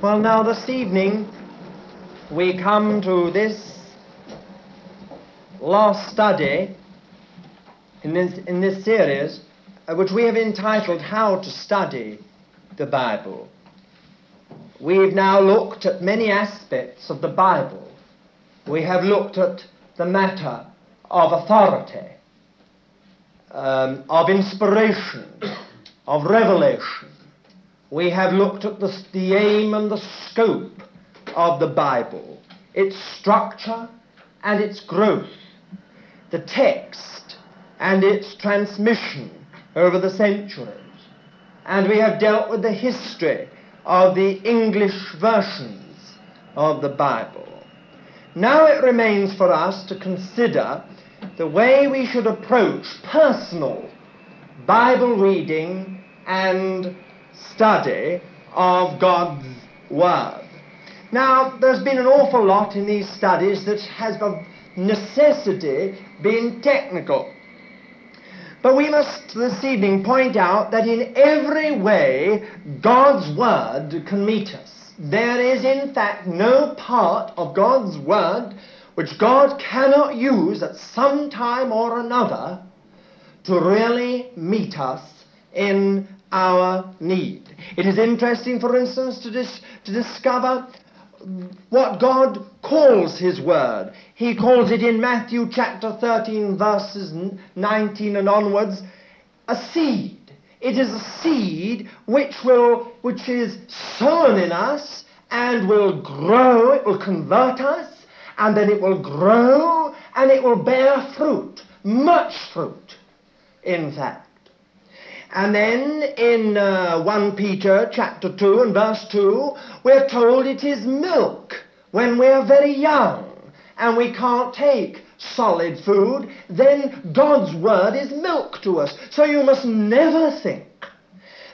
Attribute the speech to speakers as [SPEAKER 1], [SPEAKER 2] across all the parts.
[SPEAKER 1] Well, now this evening we come to this last study in this, in this series, uh, which we have entitled How to Study the Bible. We've now looked at many aspects of the Bible. We have looked at the matter of authority, um, of inspiration, of revelation. We have looked at the, the aim and the scope of the Bible, its structure and its growth, the text and its transmission over the centuries. And we have dealt with the history of the English versions of the Bible. Now it remains for us to consider the way we should approach personal Bible reading and study of God's Word. Now, there's been an awful lot in these studies that has of necessity been technical. But we must this evening point out that in every way God's Word can meet us. There is, in fact, no part of God's Word which God cannot use at some time or another to really meet us in our need. It is interesting, for instance, to, dis- to discover what God calls His Word. He calls it in Matthew chapter 13, verses 19 and onwards, a seed. It is a seed which will, which is sown in us and will grow, it will convert us, and then it will grow and it will bear fruit, much fruit, in fact. And then in uh, 1 Peter chapter 2 and verse 2, we're told it is milk when we're very young and we can't take solid food, then God's word is milk to us. So you must never think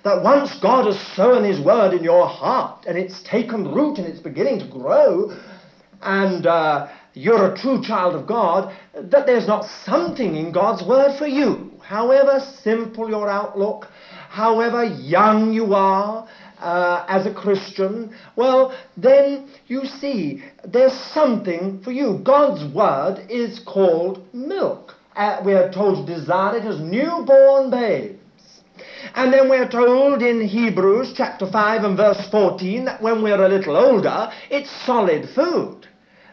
[SPEAKER 1] that once God has sown his word in your heart and it's taken root and it's beginning to grow, and uh, you're a true child of God, that there's not something in God's word for you. However simple your outlook, however young you are uh, as a Christian, well, then you see there's something for you. God's word is called milk. Uh, we are told to desire it as newborn babes. And then we're told in Hebrews chapter 5 and verse 14 that when we're a little older, it's solid food.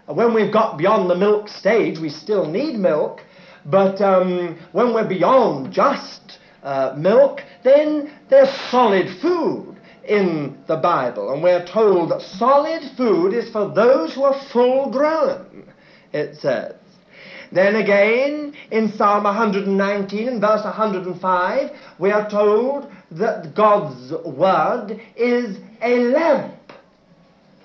[SPEAKER 1] When we've got beyond the milk stage, we still need milk, but um, when we're beyond just uh, milk, then there's solid food in the Bible. And we're told that solid food is for those who are full grown, it says. Then again, in Psalm 119 and verse 105, we are told that God's word is a lamp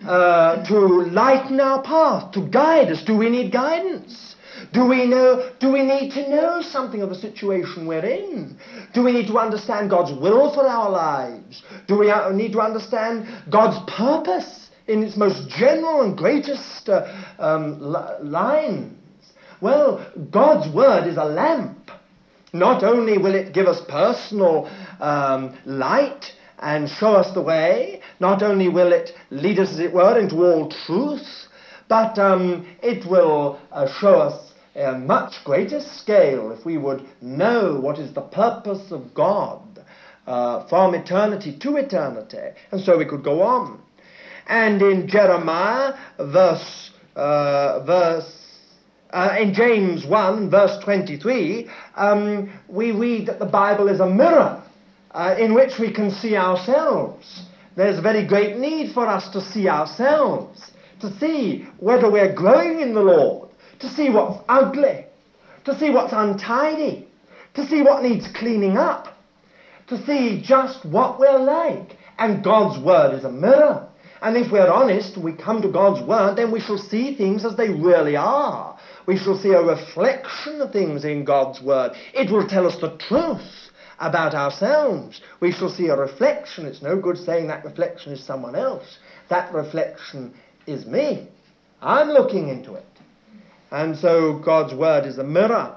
[SPEAKER 1] uh, to lighten our path, to guide us. Do we need guidance? Do we know, do we need to know something of the situation we're in? Do we need to understand God's will for our lives? Do we uh, need to understand God's purpose in its most general and greatest uh, um, lines? Well, God's word is a lamp. Not only will it give us personal um, light and show us the way, not only will it lead us, as it were, into all truth, but um, it will uh, show us a much greater scale if we would know what is the purpose of God uh, from eternity to eternity. And so we could go on. And in Jeremiah, verse, uh, verse uh, in James 1, verse 23, um, we read that the Bible is a mirror uh, in which we can see ourselves. There's a very great need for us to see ourselves, to see whether we're growing in the Lord, to see what's ugly, to see what's untidy, to see what needs cleaning up, to see just what we're like. And God's Word is a mirror. And if we're honest, we come to God's Word, then we shall see things as they really are. We shall see a reflection of things in God's Word. It will tell us the truth about ourselves. We shall see a reflection. It's no good saying that reflection is someone else. That reflection is me. I'm looking into it. And so God's Word is a mirror.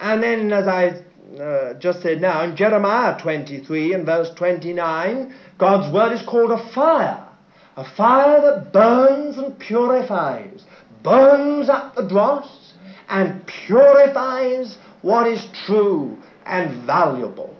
[SPEAKER 1] And then, as I uh, just said now, in Jeremiah 23 and verse 29, God's Word is called a fire. A fire that burns and purifies, burns up the dross and purifies what is true and valuable.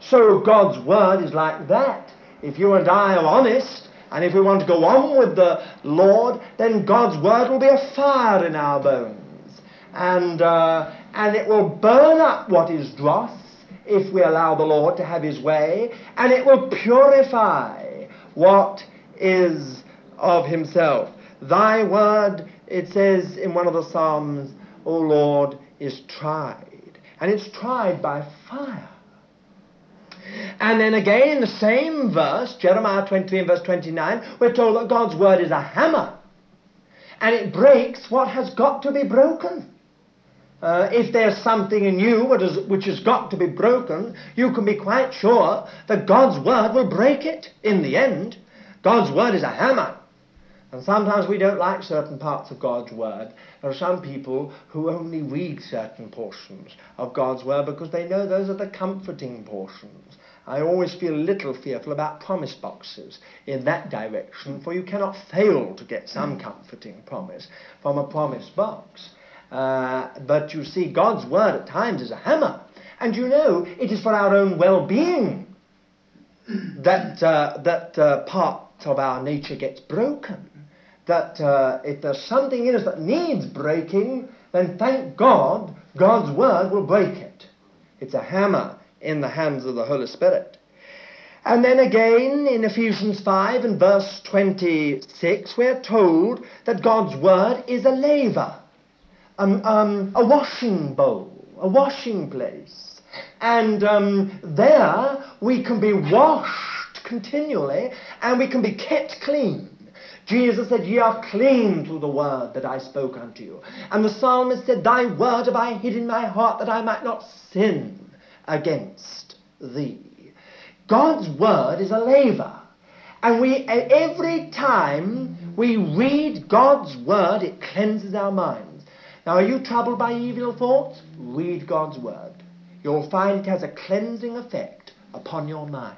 [SPEAKER 1] So God's Word is like that. If you and I are honest, and if we want to go on with the Lord, then God's Word will be a fire in our bones. And, uh, and it will burn up what is dross if we allow the Lord to have his way, and it will purify what is of himself. Thy word, it says in one of the Psalms, O Lord, is tried. And it's tried by fire. And then again in the same verse, Jeremiah 23 and verse 29, we're told that God's word is a hammer. And it breaks what has got to be broken. Uh, if there's something in you which has got to be broken, you can be quite sure that God's word will break it in the end. God's word is a hammer. And sometimes we don't like certain parts of God's word. There are some people who only read certain portions of God's word because they know those are the comforting portions. I always feel a little fearful about promise boxes in that direction, for you cannot fail to get some comforting promise from a promise box. Uh, but you see, God's word at times is a hammer. And you know, it is for our own well being that, uh, that uh, part of our nature gets broken. That uh, if there's something in us that needs breaking, then thank God, God's word will break it. It's a hammer in the hands of the Holy Spirit. And then again in Ephesians 5 and verse 26, we're told that God's word is a laver um, um, a washing bowl, a washing place. And um, there we can be washed continually and we can be kept clean. Jesus said, Ye are clean through the word that I spoke unto you. And the psalmist said, Thy word have I hid in my heart that I might not sin against thee. God's word is a laver. And we, every time we read God's word, it cleanses our minds. Now, are you troubled by evil thoughts? Read God's Word. You'll find it has a cleansing effect upon your mind.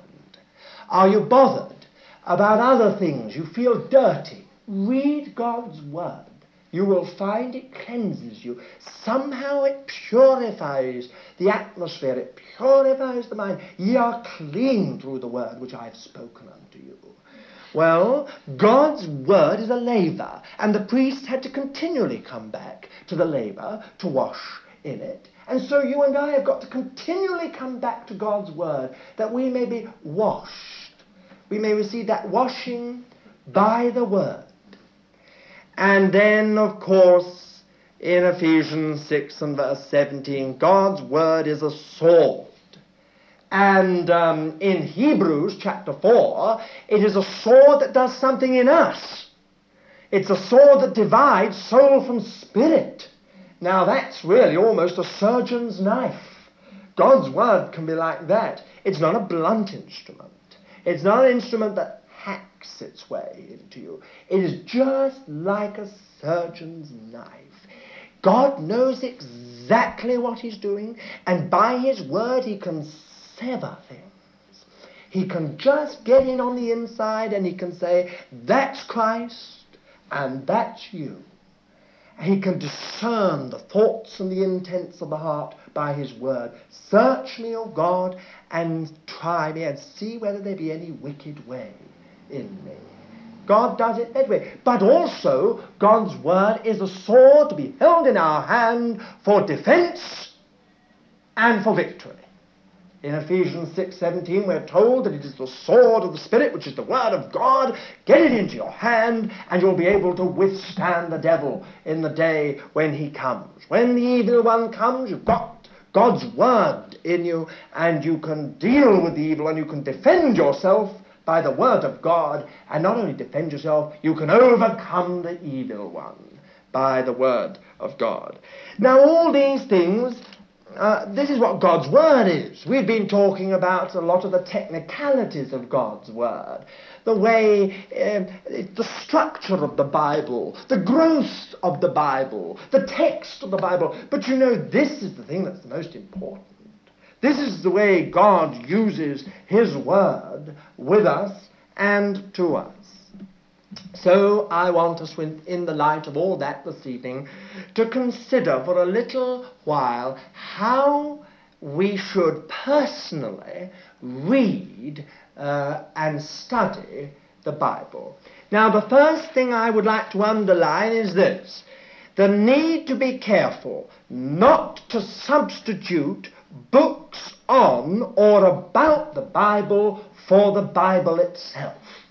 [SPEAKER 1] Are you bothered about other things? You feel dirty? Read God's Word. You will find it cleanses you. Somehow it purifies the atmosphere. It purifies the mind. Ye are clean through the Word which I have spoken unto you. Well, God's word is a laver, and the priests had to continually come back to the laver to wash in it. And so you and I have got to continually come back to God's word that we may be washed. We may receive that washing by the word. And then, of course, in Ephesians 6 and verse 17, God's word is a sword and um, in Hebrews chapter 4, it is a sword that does something in us. It's a sword that divides soul from spirit. Now, that's really almost a surgeon's knife. God's word can be like that. It's not a blunt instrument, it's not an instrument that hacks its way into you. It is just like a surgeon's knife. God knows exactly what He's doing, and by His word, He can sever things. He can just get in on the inside and he can say, that's Christ and that's you. He can discern the thoughts and the intents of the heart by his word. Search me, O God, and try me and see whether there be any wicked way in me. God does it that way. But also, God's word is a sword to be held in our hand for defense and for victory. In Ephesians 6:17, we're told that it is the sword of the Spirit, which is the Word of God. Get it into your hand, and you'll be able to withstand the devil in the day when he comes. When the evil one comes, you've got God's Word in you, and you can deal with the evil and you can defend yourself by the Word of God. And not only defend yourself, you can overcome the evil one by the Word of God. Now, all these things uh, this is what God's Word is. We've been talking about a lot of the technicalities of God's Word, the way, uh, the structure of the Bible, the growth of the Bible, the text of the Bible. But you know, this is the thing that's the most important. This is the way God uses His Word with us and to us. So I want us, in the light of all that this evening, to consider for a little while how we should personally read uh, and study the Bible. Now, the first thing I would like to underline is this the need to be careful not to substitute books on or about the Bible for the Bible itself.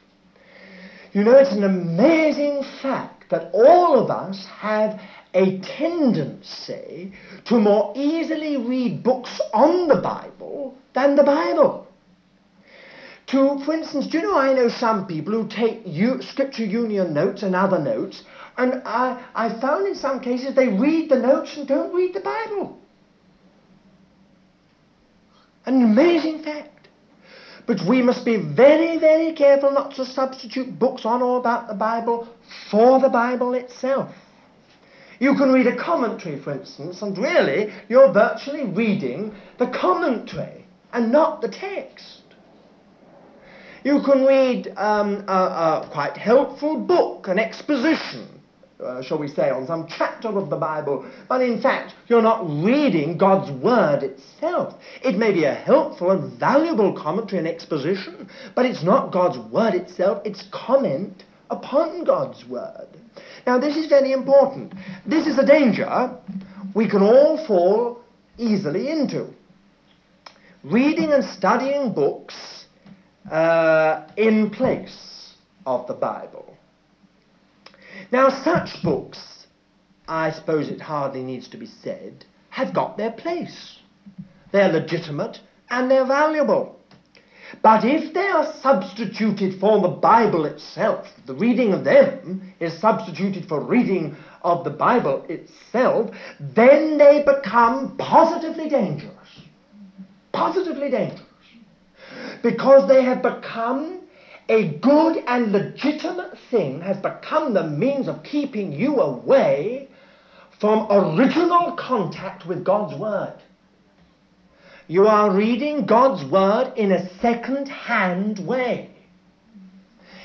[SPEAKER 1] You know, it's an amazing fact that all of us have a tendency to more easily read books on the Bible than the Bible. To, for instance, do you know I know some people who take U- Scripture Union notes and other notes, and I, I found in some cases they read the notes and don't read the Bible. An amazing fact. But we must be very, very careful not to substitute books on or about the Bible for the Bible itself. You can read a commentary, for instance, and really you're virtually reading the commentary and not the text. You can read um, a, a, quite helpful book, an exposition, uh, shall we say, on some chapter of the Bible, but in fact, you're not reading God's Word itself. It may be a helpful and valuable commentary and exposition, but it's not God's Word itself, it's comment upon God's Word. Now, this is very important. This is a danger we can all fall easily into. Reading and studying books uh, in place of the Bible. Now, such books, I suppose it hardly needs to be said, have got their place. They're legitimate and they're valuable. But if they are substituted for the Bible itself, the reading of them is substituted for reading of the Bible itself, then they become positively dangerous. Positively dangerous. Because they have become a good and legitimate thing, has become the means of keeping you away from original contact with God's Word. You are reading God's Word in a second hand way.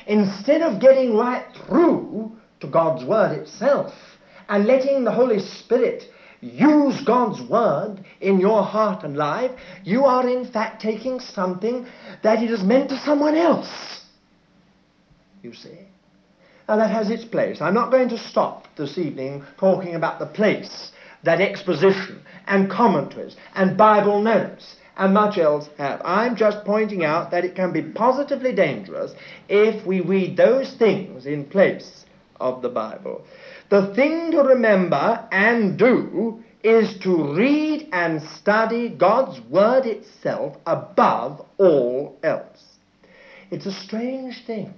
[SPEAKER 1] Instead of getting right through to God's Word itself and letting the Holy Spirit use God's Word in your heart and life, you are in fact taking something that it is meant to someone else. You see? Now that has its place. I'm not going to stop this evening talking about the place that exposition and commentaries and Bible notes and much else have. I'm just pointing out that it can be positively dangerous if we read those things in place of the Bible. The thing to remember and do is to read and study God's Word itself above all else. It's a strange thing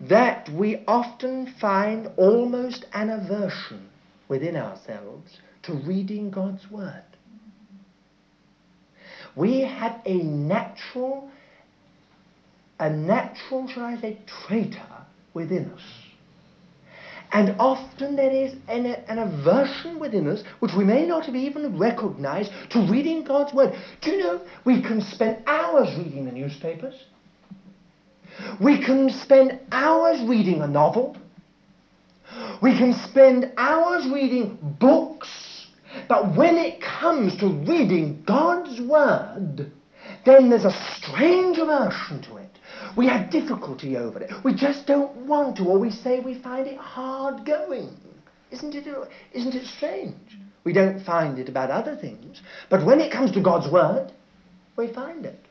[SPEAKER 1] that we often find almost an aversion within ourselves to reading God's Word. We have a natural, a natural, shall I say, traitor within us. And often there is an, an, aversion within us, which we may not have even recognized, to reading God's Word. Do you know we can spend hours reading the newspapers? We can spend hours reading a novel. We can spend hours reading books, but when it comes to reading God's Word, then there's a strange aversion to it. We have difficulty over it. We just don't want to, or we say we find it hard going. Isn't it, isn't it strange? We don't find it about other things, but when it comes to God's Word, we find it.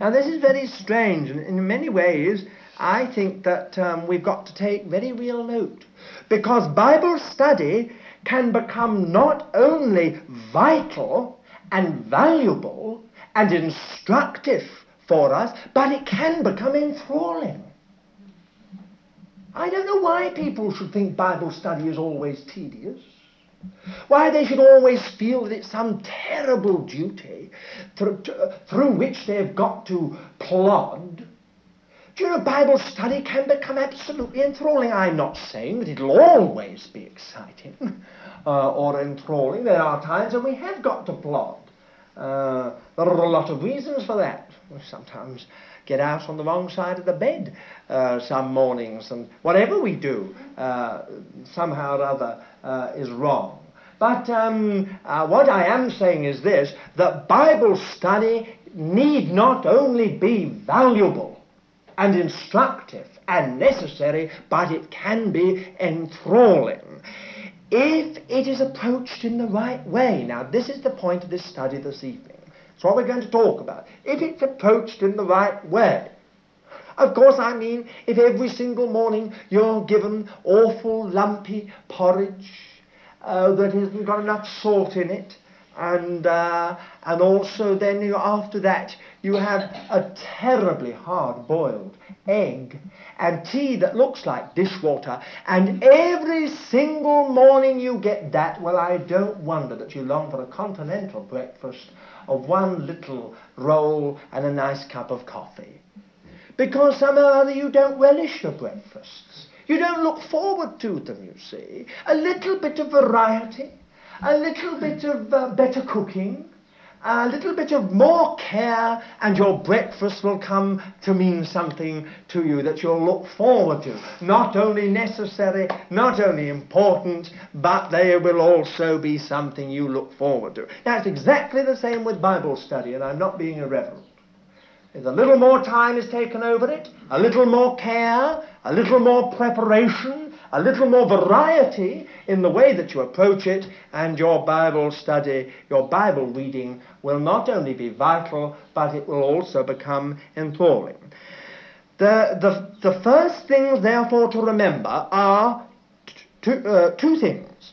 [SPEAKER 1] Now, this is very strange, and in many ways, I think that um, we've got to take very real note. Because Bible study can become not only vital and valuable and instructive for us, but it can become enthralling. I don't know why people should think Bible study is always tedious. Why they should always feel that it's some terrible duty through, through which they've got to plod. Do you know, Bible study can become absolutely enthralling. I'm not saying that it'll always be exciting uh, or enthralling. There are times when we have got to plod. Uh, there are a lot of reasons for that. We sometimes get out on the wrong side of the bed uh, some mornings, and whatever we do, uh, somehow or other, uh, is wrong. But um, uh, what I am saying is this that Bible study need not only be valuable and instructive and necessary, but it can be enthralling if it is approached in the right way. Now, this is the point of this study this evening. It's what we're going to talk about. If it's approached in the right way. Of course, I mean, if every single morning you're given awful lumpy porridge uh, that hasn't got enough salt in it, and uh, and also then you, after that you have a terribly hard boiled egg and tea that looks like dishwater and every single morning you get that. Well I don't wonder that you long for a continental breakfast of one little roll and a nice cup of coffee because somehow or other you don't relish your breakfasts you don't look forward to them you see a little bit of variety a little bit of uh, better cooking, a little bit of more care, and your breakfast will come to mean something to you that you'll look forward to. Not only necessary, not only important, but they will also be something you look forward to. Now, it's exactly the same with Bible study, and I'm not being irreverent. If a little more time is taken over it, a little more care, a little more preparation, a little more variety in the way that you approach it, and your Bible study, your Bible reading will not only be vital, but it will also become enthralling. The, the, the first things, therefore, to remember are t- uh, two things.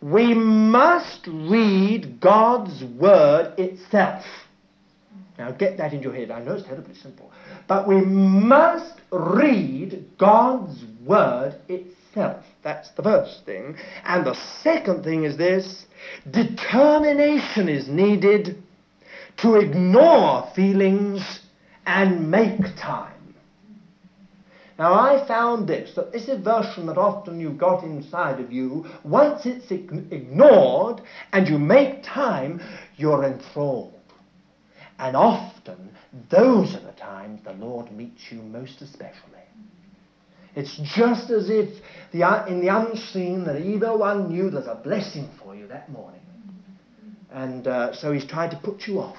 [SPEAKER 1] We must read God's Word itself. Now, get that in your head. I know it's terribly simple. But we must read God's Word itself. That's the first thing. And the second thing is this determination is needed to ignore feelings and make time. Now, I found this that this aversion that often you've got inside of you, once it's ignored and you make time, you're enthralled. And often, those are the times the Lord meets you most especially. It's just as if the, in the unseen, the evil one knew there's a blessing for you that morning. And uh, so he's trying to put you off.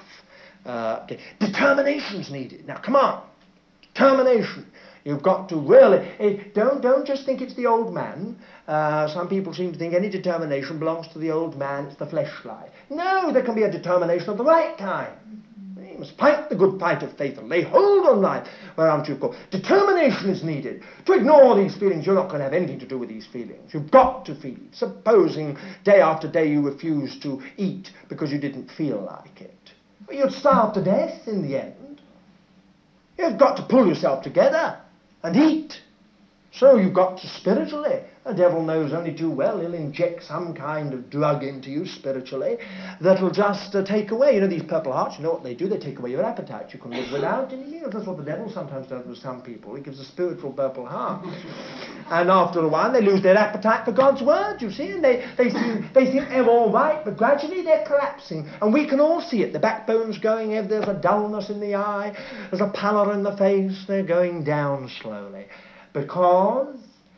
[SPEAKER 1] Uh. Determination's needed. Now, come on. Determination. You've got to really it, don't don't just think it's the old man. Uh, some people seem to think any determination belongs to the old man. It's the fleshlight. No, there can be a determination of the right kind. You must fight the good fight of faith and lay hold on life whereunto you've got. Determination is needed. To ignore these feelings, you're not going to have anything to do with these feelings. You've got to feed. Supposing day after day you refuse to eat because you didn't feel like it. You'd starve to death in the end. You've got to pull yourself together and eat. So you've got to spiritually the devil knows only too well he'll inject some kind of drug into you spiritually that'll just uh, take away. You know, these purple hearts, you know what they do? They take away your appetite. You can live without any meals. That's what the devil sometimes does with some people. He gives a spiritual purple heart. and after a while, they lose their appetite for God's word, you see, and they, they, seem, they think they're all right, but gradually they're collapsing. And we can all see it. The backbone's going, there's a dullness in the eye, there's a pallor in the face, they're going down slowly. Because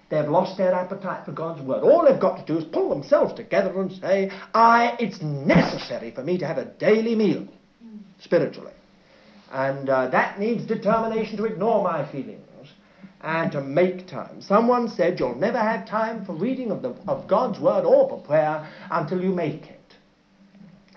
[SPEAKER 1] They've lost their appetite for God's word. All they've got to do is pull themselves together and say, I, it's necessary for me to have a daily meal, spiritually. And uh, that needs determination to ignore my feelings and to make time. Someone said you'll never have time for reading of, the, of God's word or for prayer until you make it.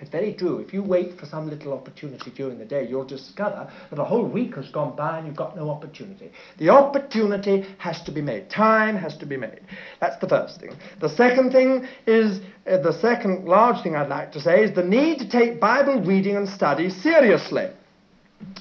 [SPEAKER 1] It's very true. If you wait for some little opportunity during the day, you'll discover that a whole week has gone by and you've got no opportunity. The opportunity has to be made. Time has to be made. That's the first thing. The second thing is, uh, the second large thing I'd like to say is the need to take Bible reading and study seriously.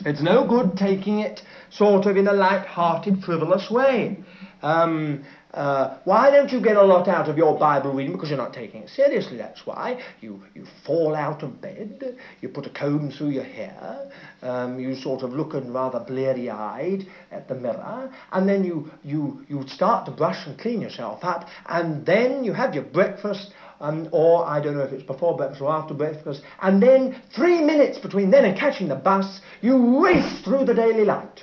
[SPEAKER 1] It's no good taking it sort of in a light-hearted, frivolous way. Um, uh, why don't you get a lot out of your Bible reading? Because you're not taking it seriously, that's why. You, you fall out of bed, you put a comb through your hair, um, you sort of look and rather bleary eyed at the mirror, and then you, you, you start to brush and clean yourself up, and then you have your breakfast um, or I don't know if it's before breakfast or after breakfast, and then three minutes between then and catching the bus, you race through the daily light.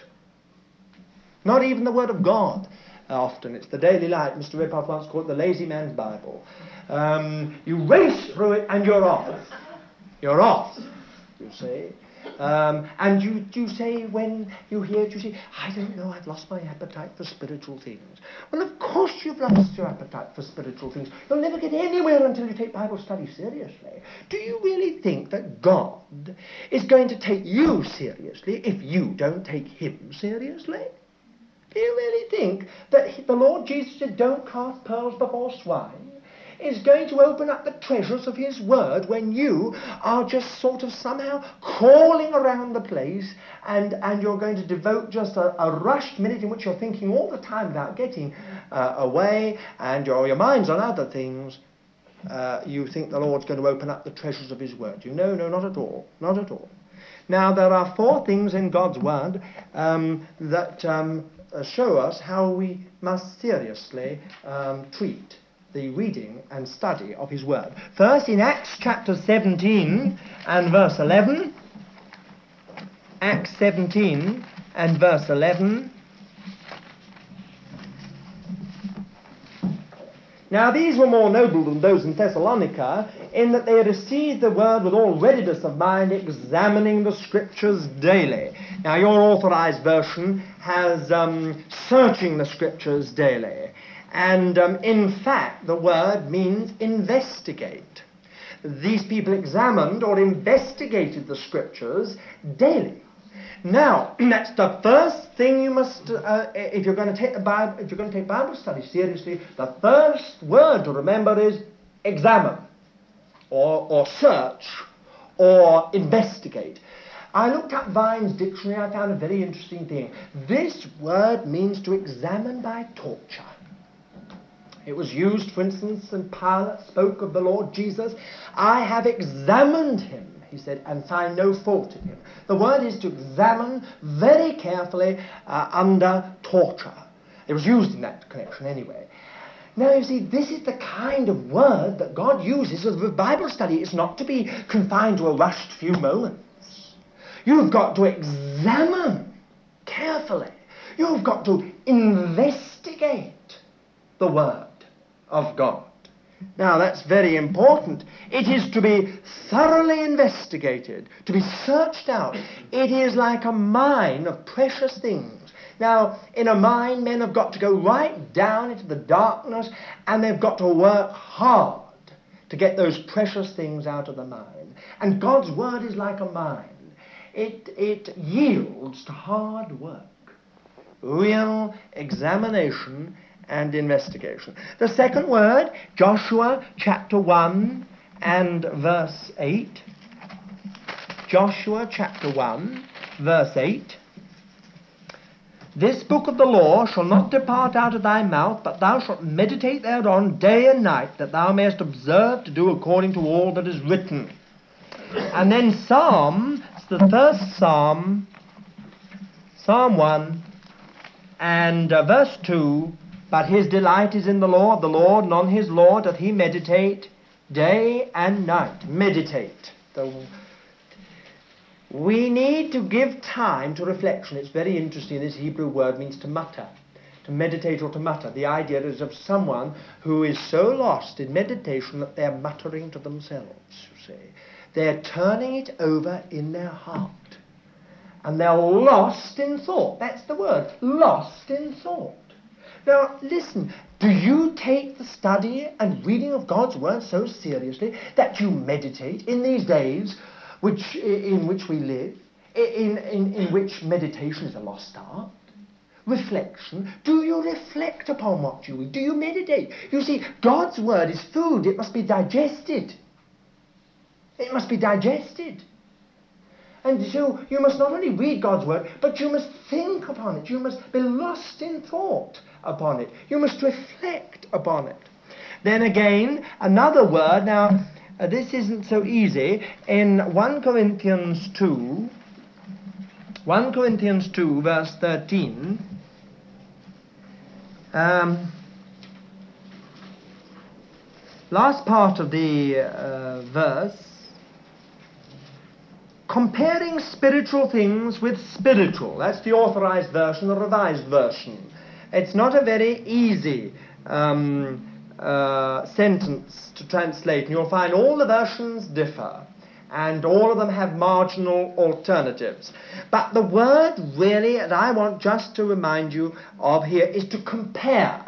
[SPEAKER 1] Not even the Word of God. Often it's the daily light. Mr. Ripoff once called it the lazy man's Bible. Um, you race through it and you're off. You're off, you see. Um, and you, you say when you hear it, you say, I don't know, I've lost my appetite for spiritual things. Well, of course you've lost your appetite for spiritual things. You'll never get anywhere until you take Bible study seriously. Do you really think that God is going to take you seriously if you don't take him seriously? You really think that the Lord Jesus said, don't cast pearls before swine? is going to open up the treasures of his word when you are just sort of somehow crawling around the place and, and you're going to devote just a, a rushed minute in which you're thinking all the time about getting uh, away and your, your mind's on other things. Uh, you think the Lord's going to open up the treasures of his word. You know, no, not at all. Not at all. Now, there are four things in God's word um, that um, show us how we must seriously um, treat the reading and study of his word. First, in Acts chapter 17 and verse 11. Acts 17 and verse 11. Now, these were more noble than those in Thessalonica, in that they received the word with all readiness of mind, examining the scriptures daily. Now, your authorized version has um, searching the scriptures daily. And um, in fact, the word means investigate. These people examined or investigated the scriptures daily. Now, that's the first thing you must, uh, if you're going to take the Bible, if you're going to take Bible study seriously, the first word to remember is examine, or, or search, or investigate. I looked up Vine's dictionary. I found a very interesting thing. This word means to examine by torture. It was used, for instance, when Pilate spoke of the Lord Jesus. I have examined him, he said, and find no fault in him. The word is to examine very carefully uh, under torture. It was used in that connection anyway. Now, you see, this is the kind of word that God uses a Bible study. It's not to be confined to a rushed few moments. You've got to examine carefully. You've got to investigate the word of God. Now, that's very important. It is to be thoroughly investigated, to be searched out. It is like a mine of precious things. Now, in a mine, men have got to go right down into the darkness and they've got to work hard to get those precious things out of the mine. And God's Word is like a mine, it, it yields to hard work, real examination and investigation. The second word, Joshua chapter 1 and verse 8. Joshua chapter 1, verse 8. This book of the law shall not depart out of thy mouth, but thou shalt meditate thereon day and night, that thou mayest observe to do according to all that is written. And then Psalm, the first Psalm, Psalm 1 and uh, verse 2 but his delight is in the law of the Lord, and on his law doth he meditate day and night. Meditate. We need to give time to reflection. It's very interesting. This Hebrew word means to mutter, to meditate or to mutter. The idea is of someone who is so lost in meditation that they're muttering to themselves, you see. They're turning it over in their heart. And they're lost in thought. That's the word. Lost in thought. Now, listen, do you take the study and reading of God's Word so seriously that you meditate in these days which, in which we live, in, in, in which meditation is a lost art? reflection. Do you reflect upon what you read? Do you meditate? You see, God's word is food. It must be digested. It must be digested. And so you must not only read God's word, but you must think upon it. You must be lost in thought upon it. You must reflect upon it. Then again, another word. Now, uh, this isn't so easy. In 1 Corinthians 2, 1 Corinthians 2, verse 13, um, last part of the uh, verse, comparing spiritual things with spiritual. That's the authorized version, the revised version. It's not a very easy um, uh, sentence to translate, and you'll find all the versions differ, and all of them have marginal alternatives. But the word really that I want just to remind you of here is to compare.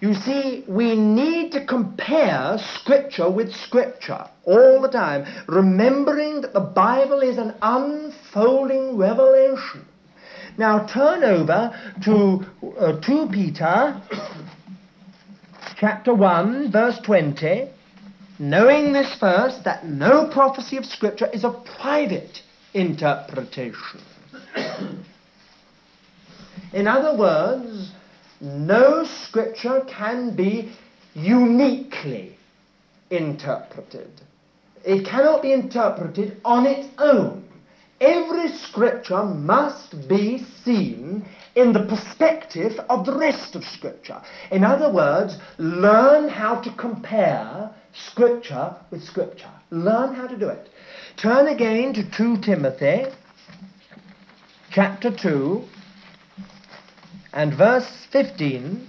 [SPEAKER 1] You see, we need to compare Scripture with Scripture all the time, remembering that the Bible is an unfolding revelation. Now turn over to uh, 2 Peter chapter 1, verse 20. Knowing this first, that no prophecy of Scripture is a private interpretation. In other words, no scripture can be uniquely interpreted. It cannot be interpreted on its own. Every scripture must be seen in the perspective of the rest of scripture. In other words, learn how to compare scripture with scripture. Learn how to do it. Turn again to 2 Timothy chapter 2 and verse 15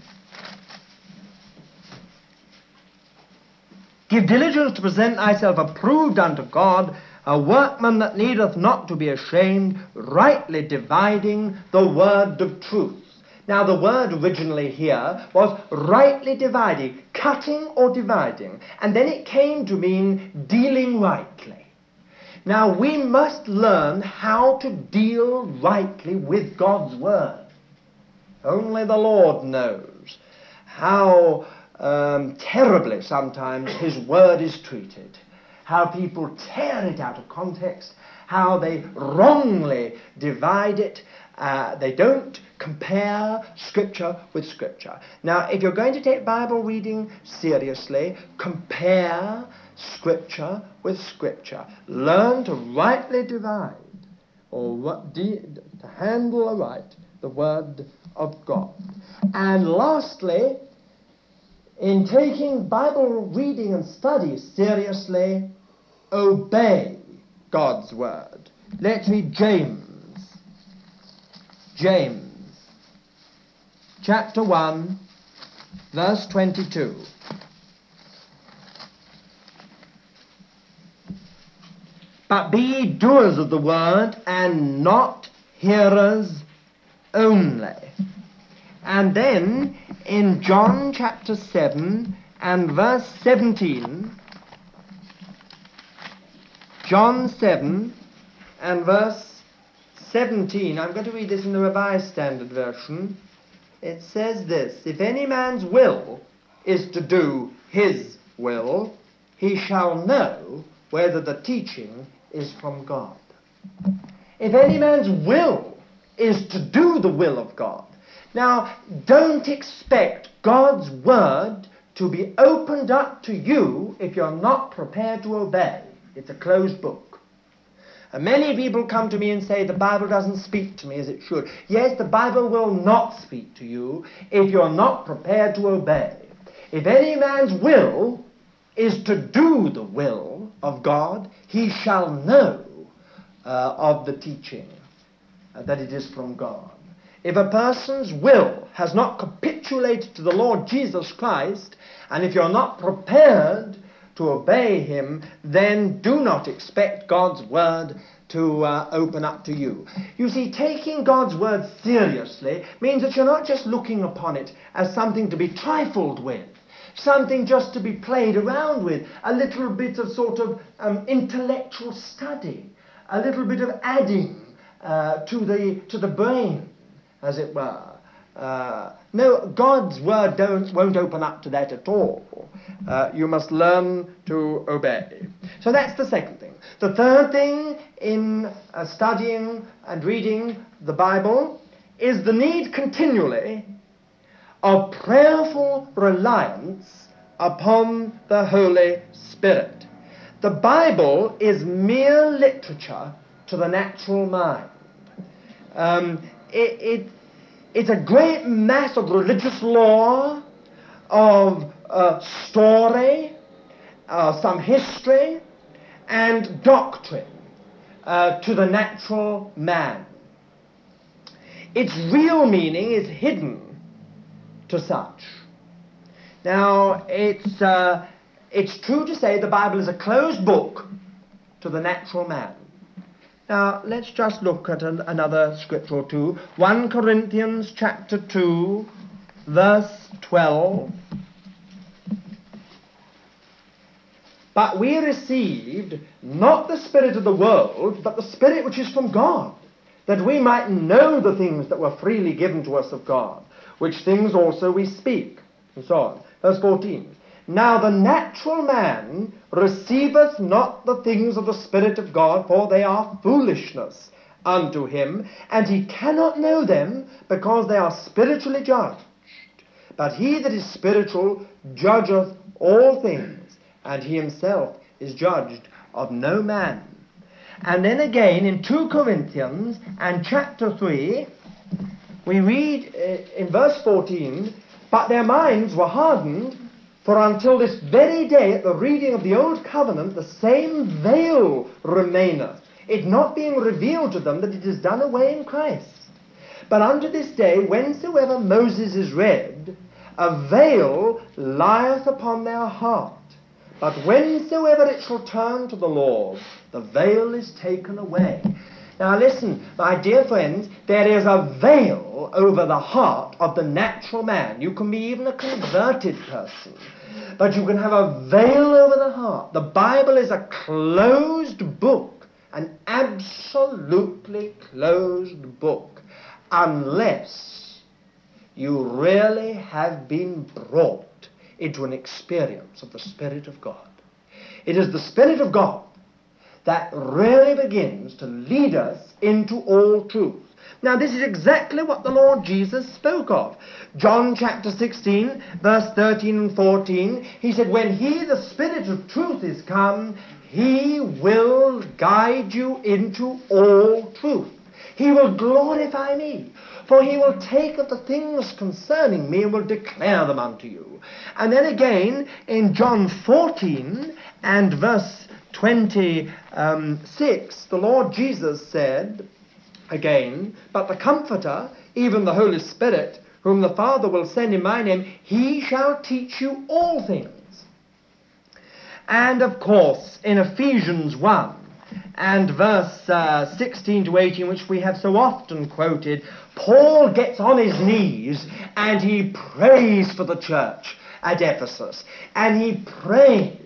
[SPEAKER 1] Give diligence to present thyself approved unto God, a workman that needeth not to be ashamed, rightly dividing the word of truth. Now, the word originally here was rightly dividing, cutting or dividing, and then it came to mean dealing rightly. Now, we must learn how to deal rightly with God's word. Only the Lord knows how um, terribly sometimes His Word is treated, how people tear it out of context, how they wrongly divide it. Uh, they don't compare Scripture with Scripture. Now, if you're going to take Bible reading seriously, compare Scripture with Scripture. Learn to rightly divide, or to handle aright the Word of God. And lastly, in taking Bible reading and study seriously, obey God's Word. Let's read James. James, chapter 1, verse 22. But be doers of the word, and not hearers only. And then in John chapter 7 and verse 17, John 7 and verse 17, I'm going to read this in the Revised Standard Version. It says this If any man's will is to do his will, he shall know whether the teaching is from God. If any man's will is to do the will of God. Now, don't expect God's word to be opened up to you if you're not prepared to obey. It's a closed book. And many people come to me and say the Bible doesn't speak to me as it should. Yes, the Bible will not speak to you if you're not prepared to obey. If any man's will is to do the will of God, he shall know uh, of the teaching that it is from God. If a person's will has not capitulated to the Lord Jesus Christ, and if you're not prepared to obey him, then do not expect God's word to uh, open up to you. You see, taking God's word seriously means that you're not just looking upon it as something to be trifled with, something just to be played around with, a little bit of sort of um, intellectual study, a little bit of adding uh, to, the, to the brain, as it were. Uh, no, God's word won't open up to that at all. Uh, you must learn to obey. So that's the second thing. The third thing in uh, studying and reading the Bible is the need continually of prayerful reliance upon the Holy Spirit. The Bible is mere literature to the natural mind. Um, it, it, it's a great mass of religious law, of uh, story, uh, some history, and doctrine uh, to the natural man. Its real meaning is hidden to such. Now, it's, uh, it's true to say the Bible is a closed book to the natural man. Now, let's just look at an, another scripture or two. 1 Corinthians chapter 2, verse 12. But we received not the Spirit of the world, but the Spirit which is from God, that we might know the things that were freely given to us of God, which things also we speak, and so on. Verse 14. Now the natural man receiveth not the things of the Spirit of God, for they are foolishness unto him, and he cannot know them, because they are spiritually judged. But he that is spiritual judgeth all things and he himself is judged of no man. And then again in 2 Corinthians and chapter 3, we read uh, in verse 14, But their minds were hardened, for until this very day at the reading of the Old Covenant the same veil remaineth, it not being revealed to them that it is done away in Christ. But unto this day, whensoever Moses is read, a veil lieth upon their heart. But whensoever it shall turn to the Lord, the veil is taken away. Now listen, my dear friends, there is a veil over the heart of the natural man. You can be even a converted person, but you can have a veil over the heart. The Bible is a closed book, an absolutely closed book, unless you really have been brought into an experience of the Spirit of God. It is the Spirit of God that really begins to lead us into all truth. Now, this is exactly what the Lord Jesus spoke of. John chapter 16, verse 13 and 14, he said, When he, the Spirit of truth, is come, he will guide you into all truth. He will glorify me. For he will take of the things concerning me and will declare them unto you. And then again in John 14 and verse 26, um, the Lord Jesus said again, But the Comforter, even the Holy Spirit, whom the Father will send in my name, he shall teach you all things. And of course, in Ephesians 1, and verse uh, 16 to 18, which we have so often quoted, Paul gets on his knees and he prays for the church at Ephesus. And he prays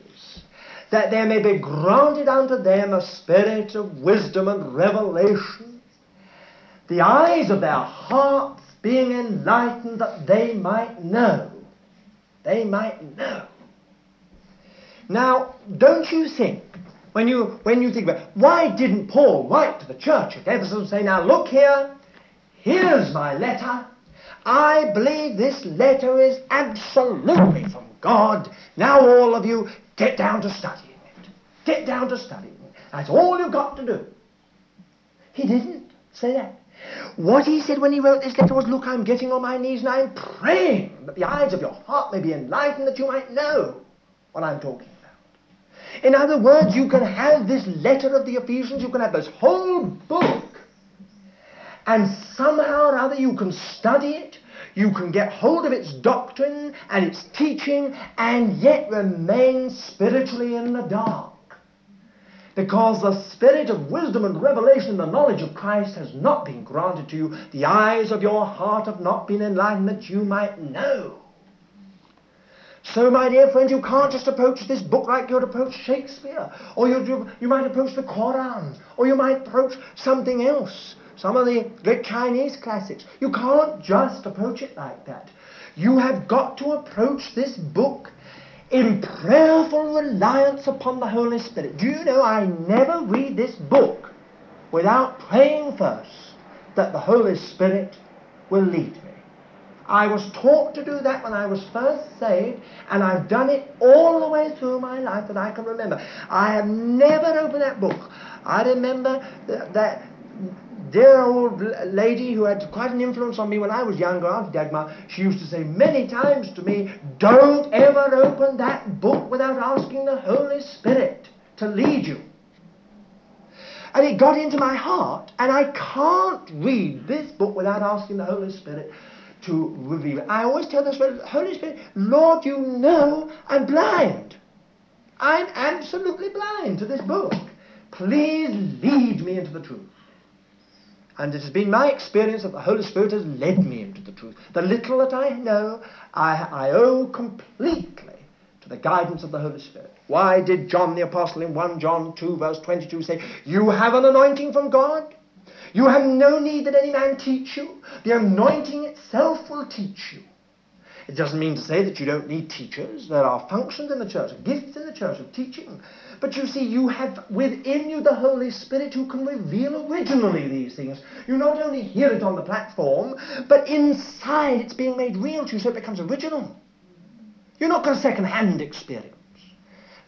[SPEAKER 1] that there may be granted unto them a spirit of wisdom and revelation, the eyes of their hearts being enlightened that they might know. They might know. Now, don't you think when you, when you think about why didn't Paul write to the church at Ephesus and say, now look here, here's my letter. I believe this letter is absolutely from God. Now all of you, get down to studying it. Get down to studying it. That's all you've got to do. He didn't say that. What he said when he wrote this letter was, Look, I'm getting on my knees and I'm praying that the eyes of your heart may be enlightened that you might know what I'm talking about. in other words, you can have this letter of the Ephesians, you can have this whole book, and somehow or other you can study it, you can get hold of its doctrine and its teaching, and yet remain spiritually in the dark. Because the spirit of wisdom and revelation and the knowledge of Christ has not been granted to you. The eyes of your heart have not been enlightened that you might know so, my dear friends, you can't just approach this book like you'd approach Shakespeare, or you, you might approach the Quran, or you might approach something else, some of the great Chinese classics. You can't just approach it like that. You have got to approach this book in prayerful reliance upon the Holy Spirit. Do you know I never read this book without praying first that the Holy Spirit will lead me? I was taught to do that when I was first saved, and I've done it all the way through my life that I can remember. I have never opened that book. I remember that, that dear old lady who had quite an influence on me when I was younger, Auntie Dagmar, she used to say many times to me, don't ever open that book without asking the Holy Spirit to lead you. And it got into my heart, and I can't read this book without asking the Holy Spirit to reveal it. I always tell the Holy Spirit, Lord, you know I'm blind. I'm absolutely blind to this book. Please lead me into the truth. And it has been my experience that the Holy Spirit has led me into the truth. The little that I know, I, I owe completely to the guidance of the Holy Spirit. Why did John the Apostle in 1 John 2 verse 22 say, You have an anointing from God? You have no need that any man teach you. The anointing itself will teach you. It doesn't mean to say that you don't need teachers. There are functions in the church, gifts in the church of teaching. But you see, you have within you the Holy Spirit who can reveal originally these things. You not only hear it on the platform, but inside it's being made real to you so it becomes original. You're not got a second-hand experience.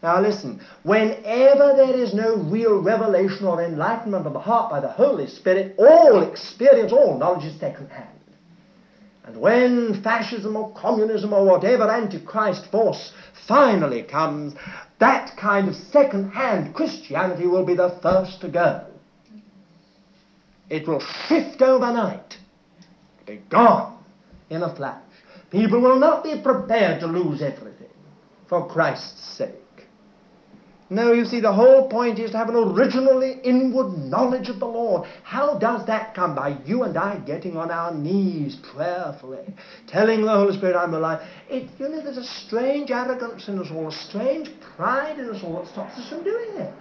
[SPEAKER 1] Now listen, whenever there is no real revelation or enlightenment of the heart by the Holy Spirit, all experience, all knowledge is second-hand. And when fascism or communism or whatever antichrist force finally comes, that kind of second-hand Christianity will be the first to go. It will shift overnight, be gone in a flash. People will not be prepared to lose everything for Christ's sake. No, you see, the whole point is to have an originally inward knowledge of the Lord. How does that come? By you and I getting on our knees prayerfully, telling the Holy Spirit, I'm alive. It, you know, there's a strange arrogance in us all, a strange pride in us all that stops us from doing it.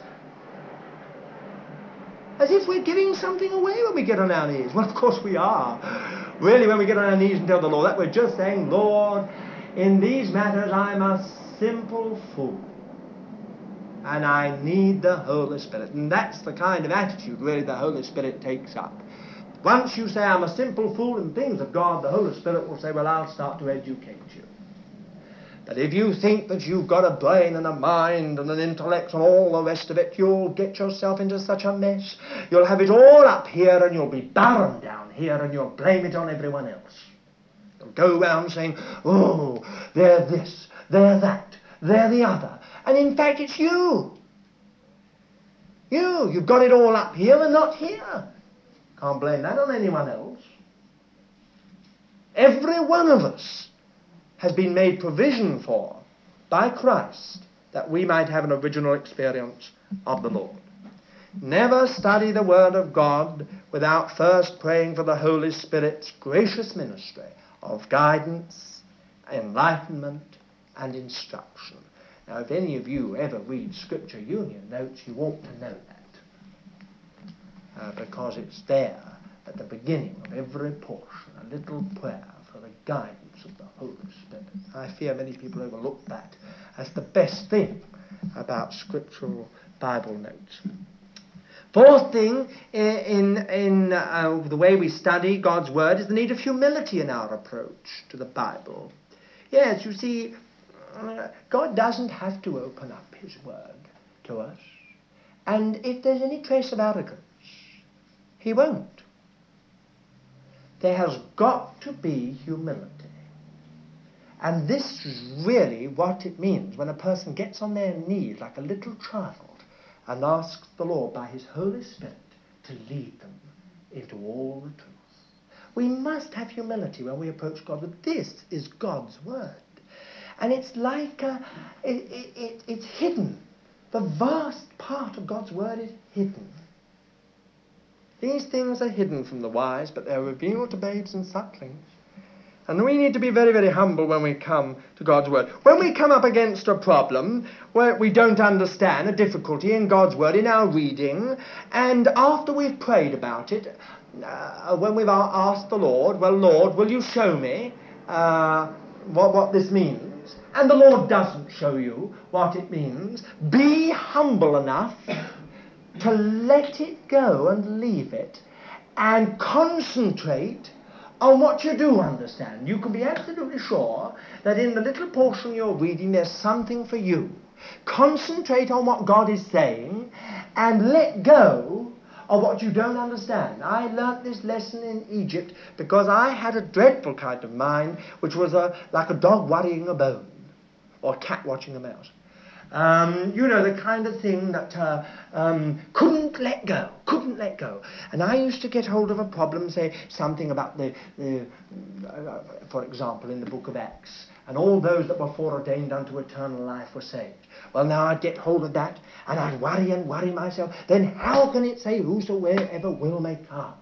[SPEAKER 1] As if we're giving something away when we get on our knees. Well, of course we are. Really, when we get on our knees and tell the Lord that, we're just saying, Lord, in these matters I'm a simple fool and I need the Holy Spirit. And that's the kind of attitude really the Holy Spirit takes up. Once you say, I'm a simple fool in things of God, the Holy Spirit will say, well, I'll start to educate you. But if you think that you've got a brain and a mind and an intellect and all the rest of it, you'll get yourself into such a mess. You'll have it all up here and you'll be barren down here and you'll blame it on everyone else. You'll go around saying, oh, they're this, they're that, they're the other. And in fact, it's you. You. You've got it all up here and not here. Can't blame that on anyone else. Every one of us has been made provision for by Christ that we might have an original experience of the Lord. Never study the Word of God without first praying for the Holy Spirit's gracious ministry of guidance, enlightenment, and instruction. Now, if any of you ever read Scripture Union notes, you ought to know that. Uh, because it's there at the beginning of every portion, a little prayer for the guidance of the Holy Spirit. I fear many people overlook that as the best thing about scriptural Bible notes. Fourth thing in, in uh, the way we study God's Word is the need of humility in our approach to the Bible. Yes, you see, God doesn't have to open up his word to us. And if there's any trace of arrogance, he won't. There has got to be humility. And this is really what it means when a person gets on their knees like a little child and asks the Lord by his Holy Spirit to lead them into all the truth. We must have humility when we approach God, but this is God's word. And it's like a, it, it, it's hidden. The vast part of God's Word is hidden. These things are hidden from the wise, but they're revealed to babes and sucklings. And we need to be very, very humble when we come to God's Word. When we come up against a problem where we don't understand a difficulty in God's Word, in our reading, and after we've prayed about it, uh, when we've asked the Lord, well, Lord, will you show me uh, what, what this means? And the Lord doesn't show you what it means, be humble enough to let it go and leave it and concentrate on what you do understand. You can be absolutely sure that in the little portion you're reading there's something for you. Concentrate on what God is saying and let go of what you don't understand. I learnt this lesson in Egypt because I had a dreadful kind of mind, which was a, like a dog worrying a bone or cat watching a mouse. Um, you know, the kind of thing that uh, um, couldn't let go, couldn't let go. And I used to get hold of a problem, say something about the, the uh, for example, in the book of Acts, and all those that were foreordained unto eternal life were saved. Well, now I'd get hold of that, and I'd worry and worry myself. Then how can it say, whosoever will may come?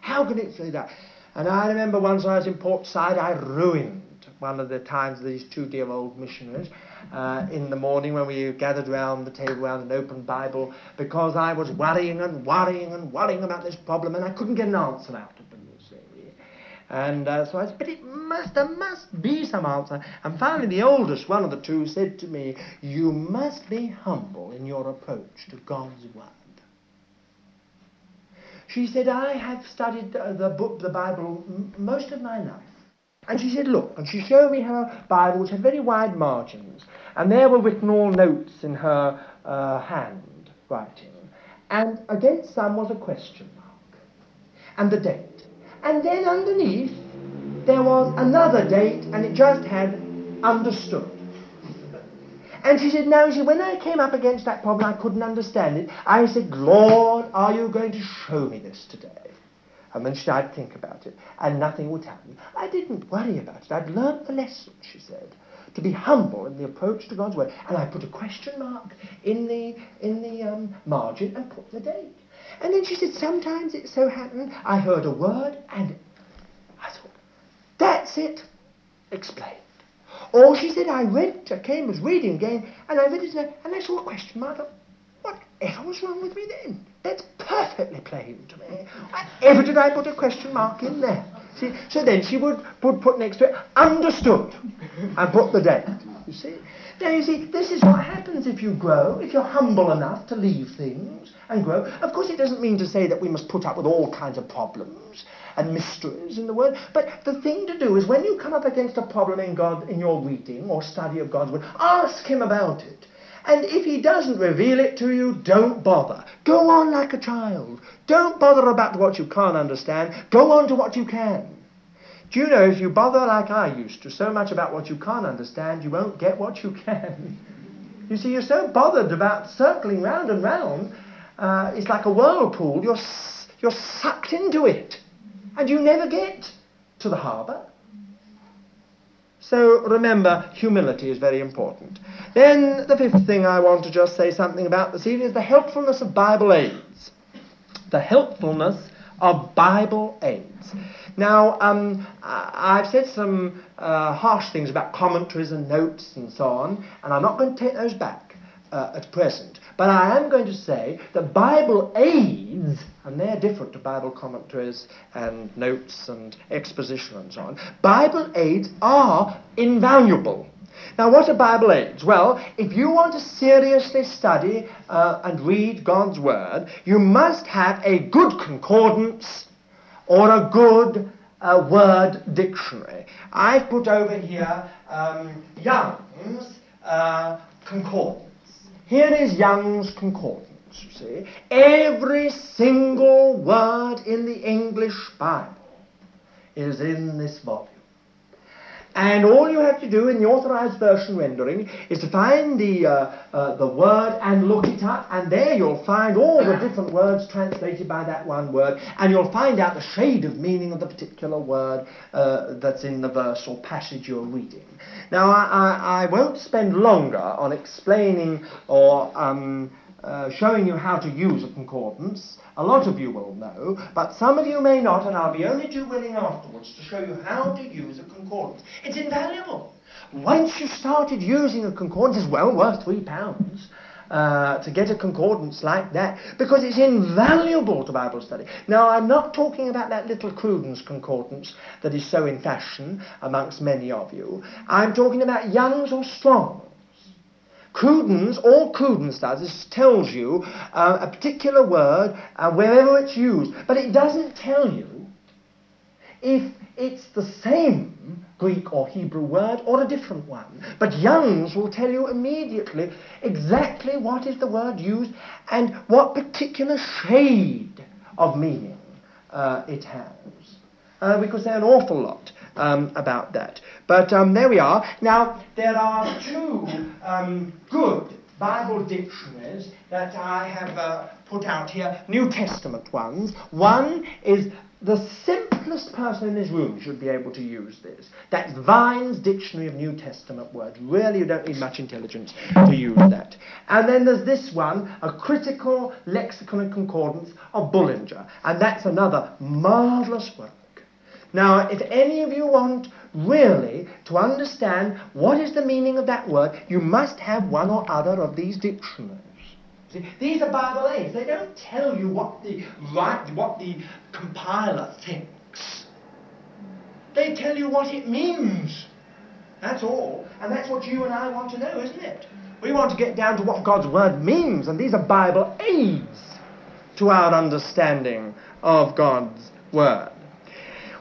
[SPEAKER 1] How can it say that? And I remember once I was in Port Said, I ruined one of the times these two dear old missionaries uh, in the morning when we gathered round the table around an open Bible because I was worrying and worrying and worrying about this problem and I couldn't get an answer out of them, you see. And uh, so I said, but it must, there must be some answer. And finally the oldest one of the two said to me, you must be humble in your approach to God's Word. She said, I have studied the book, the Bible, m- most of my life. And she said, look, and she showed me her Bible, which had very wide margins. And there were written all notes in her uh, hand writing. And against some was a question mark. And the date. And then underneath, there was another date, and it just had understood. And she said, no, she, when I came up against that problem, I couldn't understand it. I said, Lord, are you going to show me this today? And then I'd think about it, and nothing would happen. I didn't worry about it. I'd learnt the lesson, she said, to be humble in the approach to God's word. And I put a question mark in the, in the um, margin and put the date. And then she said, sometimes it so happened I heard a word, and I thought, that's it, explained. Or she said, I read, I came, was reading again, and I read it, and I saw a question mark. Whatever was wrong with me then? That's perfectly plain to me. Whatever did I put a question mark in there? See, so then she would, would put next to it, understood, and put the date. You see? Now you see, this is what happens if you grow, if you're humble enough to leave things and grow. Of course, it doesn't mean to say that we must put up with all kinds of problems and mysteries in the Word. But the thing to do is when you come up against a problem in God in your reading or study of God's Word, ask Him about it. And if he doesn't reveal it to you, don't bother. Go on like a child. Don't bother about what you can't understand. Go on to what you can. Do you know if you bother like I used to so much about what you can't understand, you won't get what you can. You see, you're so bothered about circling round and round. Uh, it's like a whirlpool. You're, you're sucked into it. And you never get to the harbour. So remember, humility is very important. Then the fifth thing I want to just say something about this evening is the helpfulness of Bible aids. The helpfulness of Bible aids. Now, um, I've said some uh, harsh things about commentaries and notes and so on, and I'm not going to take those back uh, at present. But I am going to say that Bible aids, and they're different to Bible commentaries and notes and exposition and so on, Bible aids are invaluable. Now, what are Bible aids? Well, if you want to seriously study uh, and read God's Word, you must have a good concordance or a good uh, word dictionary. I've put over here um, Young's uh, Concordance. Here is Young's Concordance, you see. Every single word in the English Bible is in this volume. And all you have to do in the authorized version rendering is to find the, uh, uh, the word and look it up, and there you'll find all the different words translated by that one word, and you'll find out the shade of meaning of the particular word uh, that's in the verse or passage you're reading. Now, I, I, I won't spend longer on explaining or um, uh, showing you how to use a concordance. A lot of you will know, but some of you may not, and I'll be only too willing afterwards to show you how to use a concordance. It's invaluable. Once you've started using a concordance, it's well worth three pounds. Uh, to get a concordance like that because it's invaluable to Bible study. Now, I'm not talking about that little Cruden's concordance that is so in fashion amongst many of you. I'm talking about Young's or Strong's. Cruden's, all Cruden's does is tells you uh, a particular word uh, wherever it's used, but it doesn't tell you if it's the same Greek or Hebrew word or a different one. But Young's will tell you immediately exactly what is the word used and what particular shade of meaning uh, it has. Uh, we could say an awful lot um, about that. But um, there we are. Now, there are two um, good Bible dictionaries that I have uh, put out here, New Testament ones. One is the simplest person in this room should be able to use this. That's Vine's Dictionary of New Testament Words. Really, you don't need much intelligence to use that. And then there's this one, a critical lexicon and concordance of Bullinger. And that's another marvellous work. Now, if any of you want really to understand what is the meaning of that word, you must have one or other of these dictionaries. See, these are Bible aids. They don't tell you what the right, what the compiler thinks. They tell you what it means. That's all. And that's what you and I want to know, isn't it? We want to get down to what God's word means, and these are Bible aids to our understanding of God's word.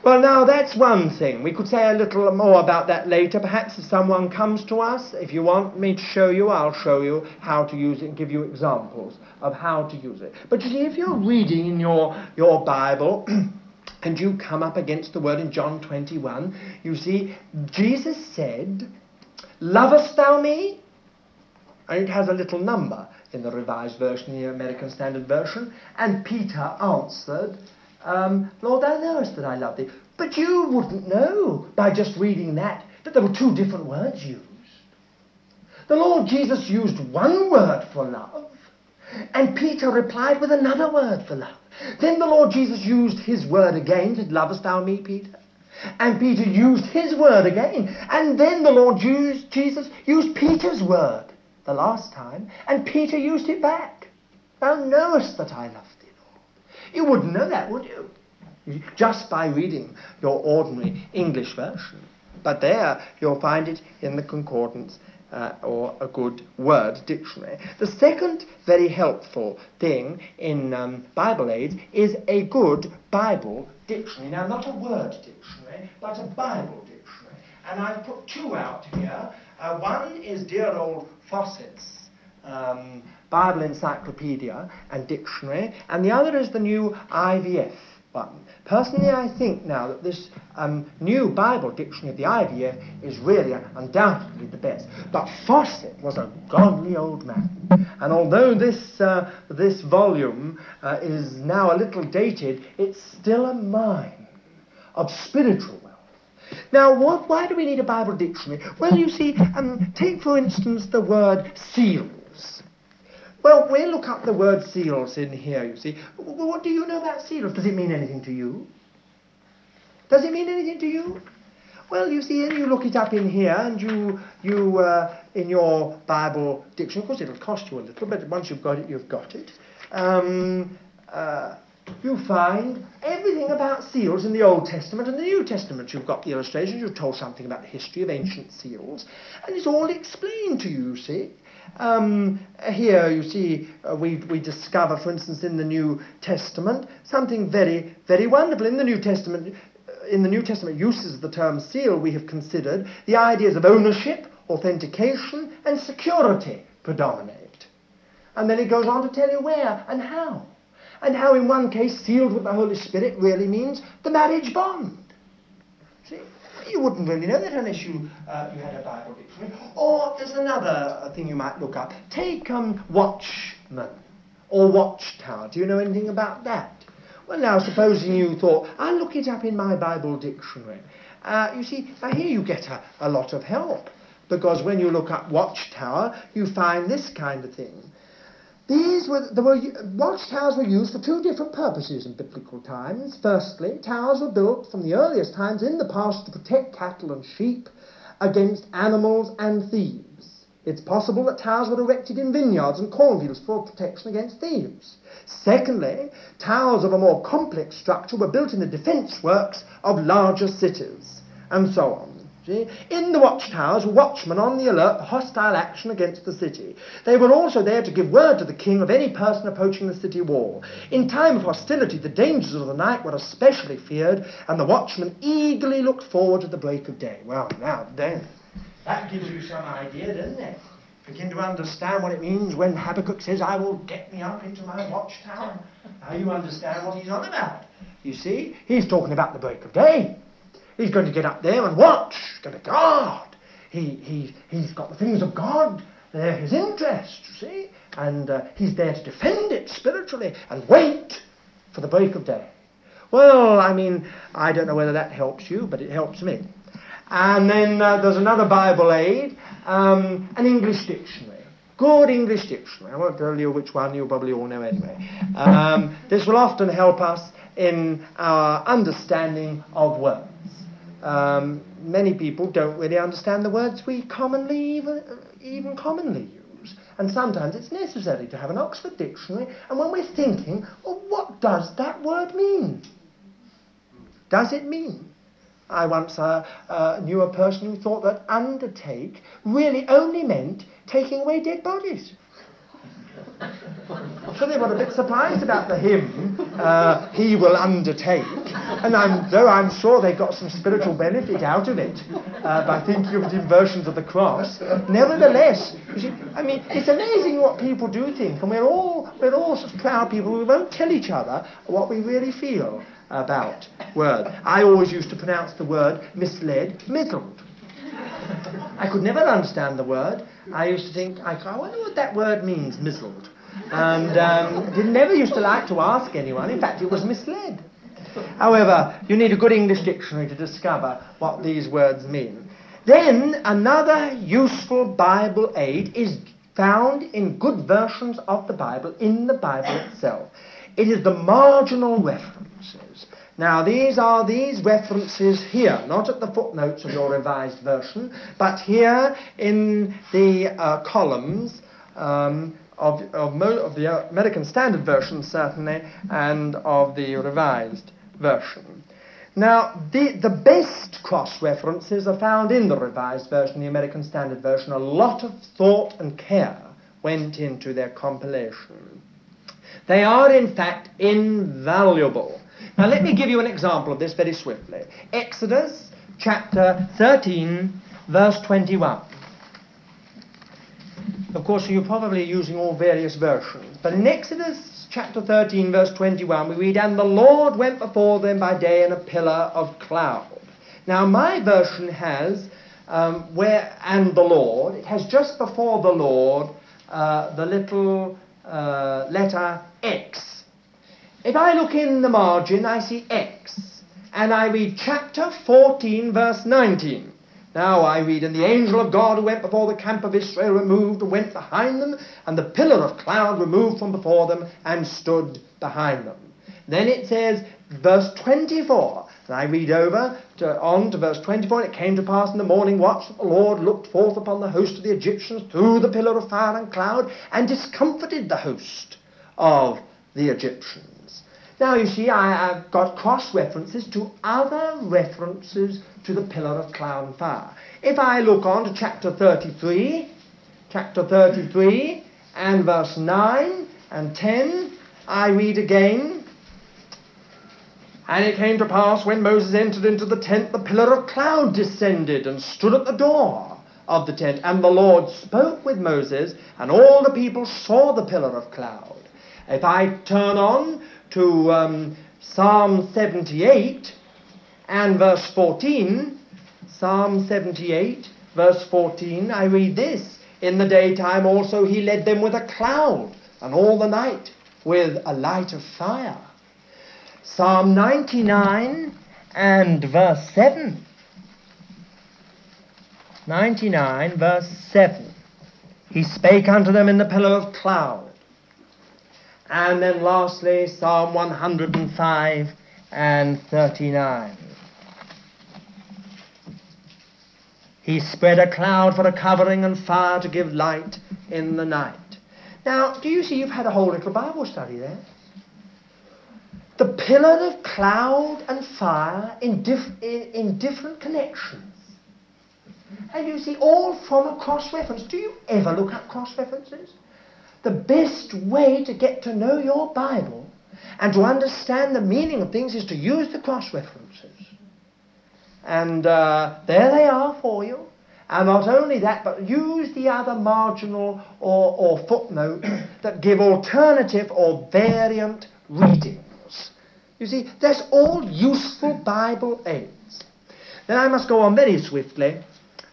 [SPEAKER 1] Well, now that's one thing. We could say a little more about that later. Perhaps if someone comes to us, if you want me to show you, I'll show you how to use it and give you examples of how to use it. But you see, if you're reading in your, your Bible, and you come up against the word in John 21, you see, Jesus said, Lovest thou me? And it has a little number in the Revised Version, the American Standard Version. And Peter answered, um, Lord, thou knowest that I love thee. But you wouldn't know by just reading that that there were two different words used. The Lord Jesus used one word for love, and Peter replied with another word for love. Then the Lord Jesus used his word again, said, Lovest thou me, Peter? And Peter used his word again. And then the Lord Jesus used Peter's word the last time, and Peter used it back. Thou knowest that I love you wouldn't know that, would you? Just by reading your ordinary English version. But there you'll find it in the concordance uh, or a good word dictionary. The second very helpful thing in um, Bible aids is a good Bible dictionary. Now, not a word dictionary, but a Bible dictionary. And I've put two out here. Uh, one is dear old Fausset's um, Bible Encyclopedia and Dictionary, and the other is the new IVF one. Personally, I think now that this um, new Bible dictionary of the IVF is really undoubtedly the best. But Fausset was a godly old man, and although this uh, this volume uh, is now a little dated, it's still a mine of spiritual wealth. Now, what, why do we need a Bible dictionary? Well, you see, um, take for instance the word seal. Well, we'll look up the word seals in here, you see. What do you know about seals? Does it mean anything to you? Does it mean anything to you? Well, you see, you look it up in here, and you, you uh, in your Bible dictionary, of course it'll cost you a little, but once you've got it, you've got it. Um, uh, you find everything about seals in the Old Testament and the New Testament. You've got the illustrations, you've told something about the history of ancient seals, and it's all explained to you, you see. Um, here you see uh, we, we discover, for instance, in the New Testament, something very, very wonderful. In the New Testament, uh, in the New Testament uses the term seal, we have considered the ideas of ownership, authentication, and security predominate. And then it goes on to tell you where and how. And how, in one case, sealed with the Holy Spirit really means the marriage bond. See? You wouldn't really know that unless you, uh, you had a Bible dictionary. Or there's another thing you might look up. Take um, watchman or watchtower. Do you know anything about that? Well, now, supposing you thought, I'll look it up in my Bible dictionary. Uh, you see, now here you get a, a lot of help. Because when you look up watchtower, you find this kind of thing. These were, there were, watchtowers were used for two different purposes in biblical times. Firstly, towers were built from the earliest times in the past to protect cattle and sheep against animals and thieves. It's possible that towers were erected in vineyards and cornfields for protection against thieves. Secondly, towers of a more complex structure were built in the defence works of larger cities, and so on. In the watchtowers were watchmen on the alert for hostile action against the city. They were also there to give word to the king of any person approaching the city wall. In time of hostility, the dangers of the night were especially feared, and the watchmen eagerly looked forward to the break of day. Well, now then, that gives you some idea, doesn't it? Begin to understand what it means when Habakkuk says, I will get me up into my watchtower. Now you understand what he's on about. You see, he's talking about the break of day. He's going to get up there and watch, he's going to guard. He, he, he's got the things of God. They're his interest, you see. And uh, he's there to defend it spiritually and wait for the break of day. Well, I mean, I don't know whether that helps you, but it helps me. And then uh, there's another Bible aid, um, an English dictionary. Good English dictionary. I won't tell you which one, you'll probably all know anyway. Um, this will often help us in our understanding of words. Um, many people don't really understand the words we commonly even, even commonly use. And sometimes it's necessary to have an Oxford dictionary. And when we're thinking, well, what does that word mean? Does it mean? I once uh, uh, knew a person who thought that undertake really only meant taking away dead bodies. So they were a bit surprised about the hymn, uh, He Will Undertake. And I'm, though I'm sure they got some spiritual benefit out of it uh, by thinking of it in versions of the cross, nevertheless, see, I mean, it's amazing what people do think, and we're all, we're all such proud people we won't tell each other what we really feel about word. I always used to pronounce the word misled, middled. I could never understand the word. I used to think, I, wonder what that word means, mizzled. And um, did, never used to like to ask anyone. In fact, it was misled. However, you need a good English dictionary to discover what these words mean. Then, another useful Bible aid is found in good versions of the Bible, in the Bible itself. It is the marginal references. Now, these are these references here, not at the footnotes of your revised version, but here in the uh, columns um, of, of, of, the American Standard Version, certainly, and of the revised version. Now, the, the best cross references are found in the revised version, the American Standard Version. A lot of thought and care went into their compilation. They are, in fact, invaluable. Now, let me give you an example of this very swiftly. Exodus chapter 13, verse 21. Of course, you're probably using all various versions. But in Exodus chapter 13, verse 21, we read, And the Lord went before them by day in a pillar of cloud. Now, my version has, um, where, and the Lord, it has just before the Lord uh, the little uh, letter X. If I look in the margin, I see X. And I read chapter 14, verse 19. Now I read, And the angel of God who went before the camp of Israel removed and went behind them, and the pillar of cloud removed from before them and stood behind them. Then it says, verse 24, and I read over to, on to verse 24, and it came to pass in the morning watch that the Lord looked forth upon the host of the Egyptians through the pillar of fire and cloud, and discomfited the host of the Egyptians. Now, you see, I, have got cross references to other references to the pillar of cloud and fire. If I look on to chapter 33, chapter 33, and verse 9 and 10, I read again. And it came to pass when Moses entered into the tent, the pillar of cloud descended and stood at the door of the tent. And the Lord spoke with Moses, and all the people saw the pillar of cloud. If I turn on to um, Psalm 78 and verse 14, Psalm 78, verse 14, I read this In the daytime also he led them with a cloud, and all the night with a light of fire. Psalm 99 and verse 7. 99 verse 7. He spake unto them in the pillar of cloud and then lastly, Psalm 105 and 39. He spread a cloud for a covering and fire to give light in the night. Now, do you see you've had a whole little Bible study there? The pillar of cloud and fire in, in, in different connections. And you see, all from a cross reference. Do you ever look at cross references? The best way to get to know your Bible and to understand the meaning of things is to use the cross references. And uh, there they are for you. And not only that, but use the other marginal or, or footnotes that give alternative or variant readings. You see, that's all useful Bible aids. Then I must go on very swiftly.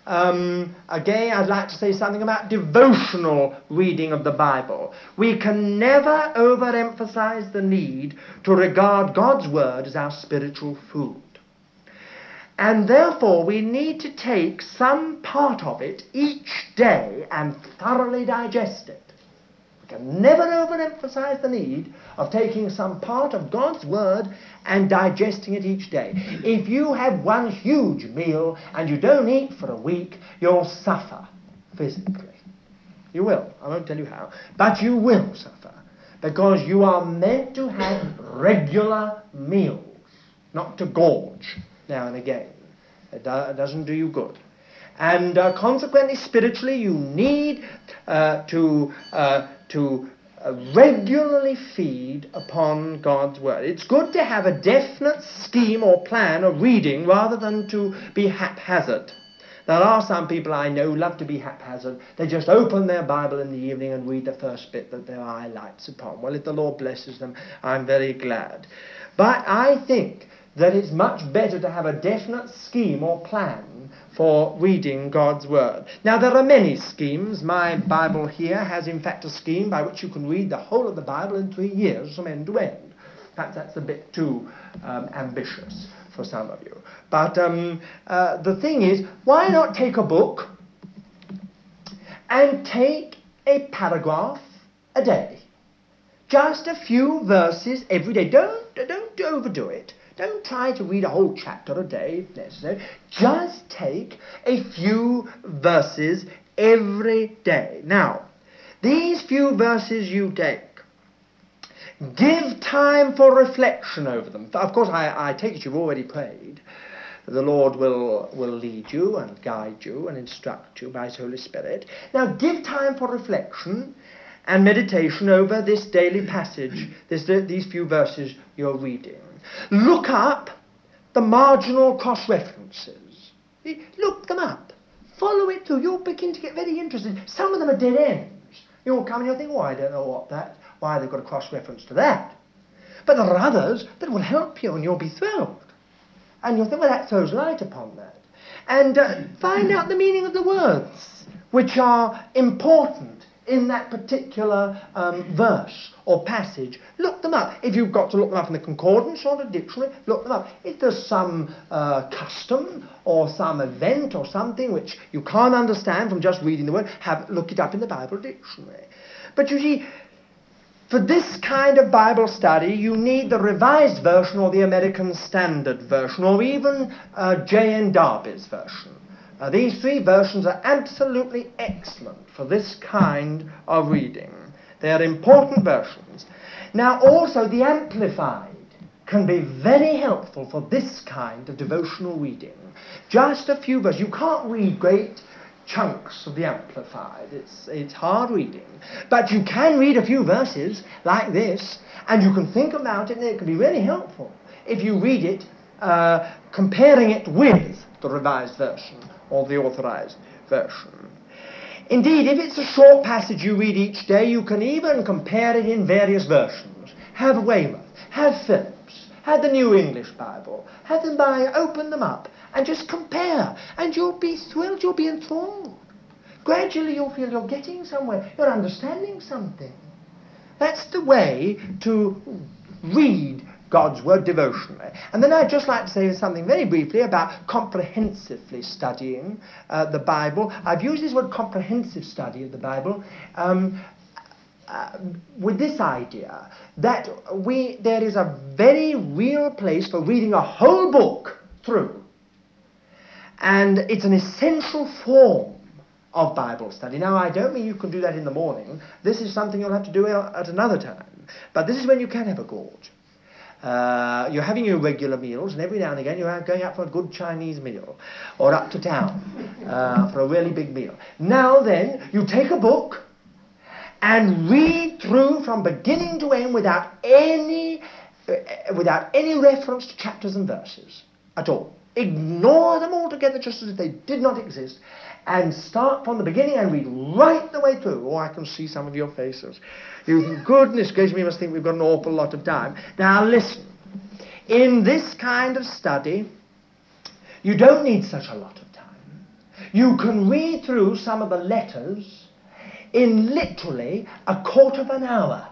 [SPEAKER 1] Um, again, I'd like to say something about devotional reading of the Bible. We can never overemphasize the need to regard God's Word as our spiritual food. And therefore, we need to take some part of it each day and thoroughly digest it. Can never overemphasize the need of taking some part of God's Word and digesting it each day. If you have one huge meal and you don't eat for a week, you'll suffer physically. You will. I won't tell you how. But you will suffer because you are meant to have regular meals, not to gorge now and again. It, it doesn't do you good. And uh, consequently, spiritually, you need uh, to, uh, to uh, regularly feed upon God's Word. It's good to have a definite scheme or plan of reading rather than to be haphazard. There are some people I know love to be haphazard. They just open their Bible in the evening and read the first bit that their eye lights upon. Well, if the Lord blesses them, I'm very glad. But I think that it's much better to have a definite scheme or plan for reading God's Word. Now, there are many schemes. My Bible here has, in fact, a scheme by which you can read the whole of the Bible in three years from end to end. Perhaps that's a bit too um, ambitious for some of you. But um, uh, the thing is, why not take a book and take a paragraph a day? Just a few verses every day. Don't, don't overdo it. Don't try to read a whole chapter a day if necessary. Just take a few verses every day. Now, these few verses you take, give time for reflection over them. Of course, I, I take it you've already prayed. The Lord will, will lead you and guide you and instruct you by His Holy Spirit. Now, give time for reflection and meditation over this daily passage, this, these few verses you're reading. Look up the marginal cross references. Look them up. Follow it through. You'll begin to get very interested. Some of them are dead ends. You'll come and you'll think, oh, I don't know what that, why they've got a cross reference to that. But there are others that will help you and you'll be thrilled. And you'll think, well, that throws light upon that. And uh, find out the meaning of the words, which are important in that particular um, verse or passage, look them up. If you've got to look them up in the concordance or the dictionary, look them up. If there's some uh, custom or some event or something which you can't understand from just reading the word, have look it up in the Bible dictionary. But you see, for this kind of Bible study, you need the Revised Version or the American Standard Version or even uh, J.N. Darby's version. Uh, these three versions are absolutely excellent for this kind of reading. They are important versions. Now, also, the Amplified can be very helpful for this kind of devotional reading. Just a few verses. You can't read great chunks of the Amplified. It's, it's hard reading. But you can read a few verses like this, and you can think about it, and it can be really helpful if you read it uh, comparing it with the Revised Version or the Authorized Version. Indeed, if it's a short passage you read each day, you can even compare it in various versions. Have Weymouth, have Phillips, have the New English Bible, have them by, open them up, and just compare, and you'll be thrilled, you'll be enthralled. Gradually you'll feel you're getting somewhere, you're understanding something. That's the way to read God's Word devotionally. And then I'd just like to say something very briefly about comprehensively studying uh, the Bible. I've used this word comprehensive study of the Bible um, uh, with this idea that we, there is a very real place for reading a whole book through. And it's an essential form of Bible study. Now, I don't mean you can do that in the morning. This is something you'll have to do at another time. But this is when you can have a gorge. Uh, you're having your regular meals, and every now and again you're going out for a good Chinese meal, or up to town uh, for a really big meal. Now then, you take a book and read through from beginning to end without any, uh, without any reference to chapters and verses at all. Ignore them altogether just as if they did not exist and start from the beginning and read right the way through. Oh, I can see some of your faces. You, goodness gracious, we must think we've got an awful lot of time. Now listen, in this kind of study, you don't need such a lot of time. You can read through some of the letters in literally a quarter of an hour.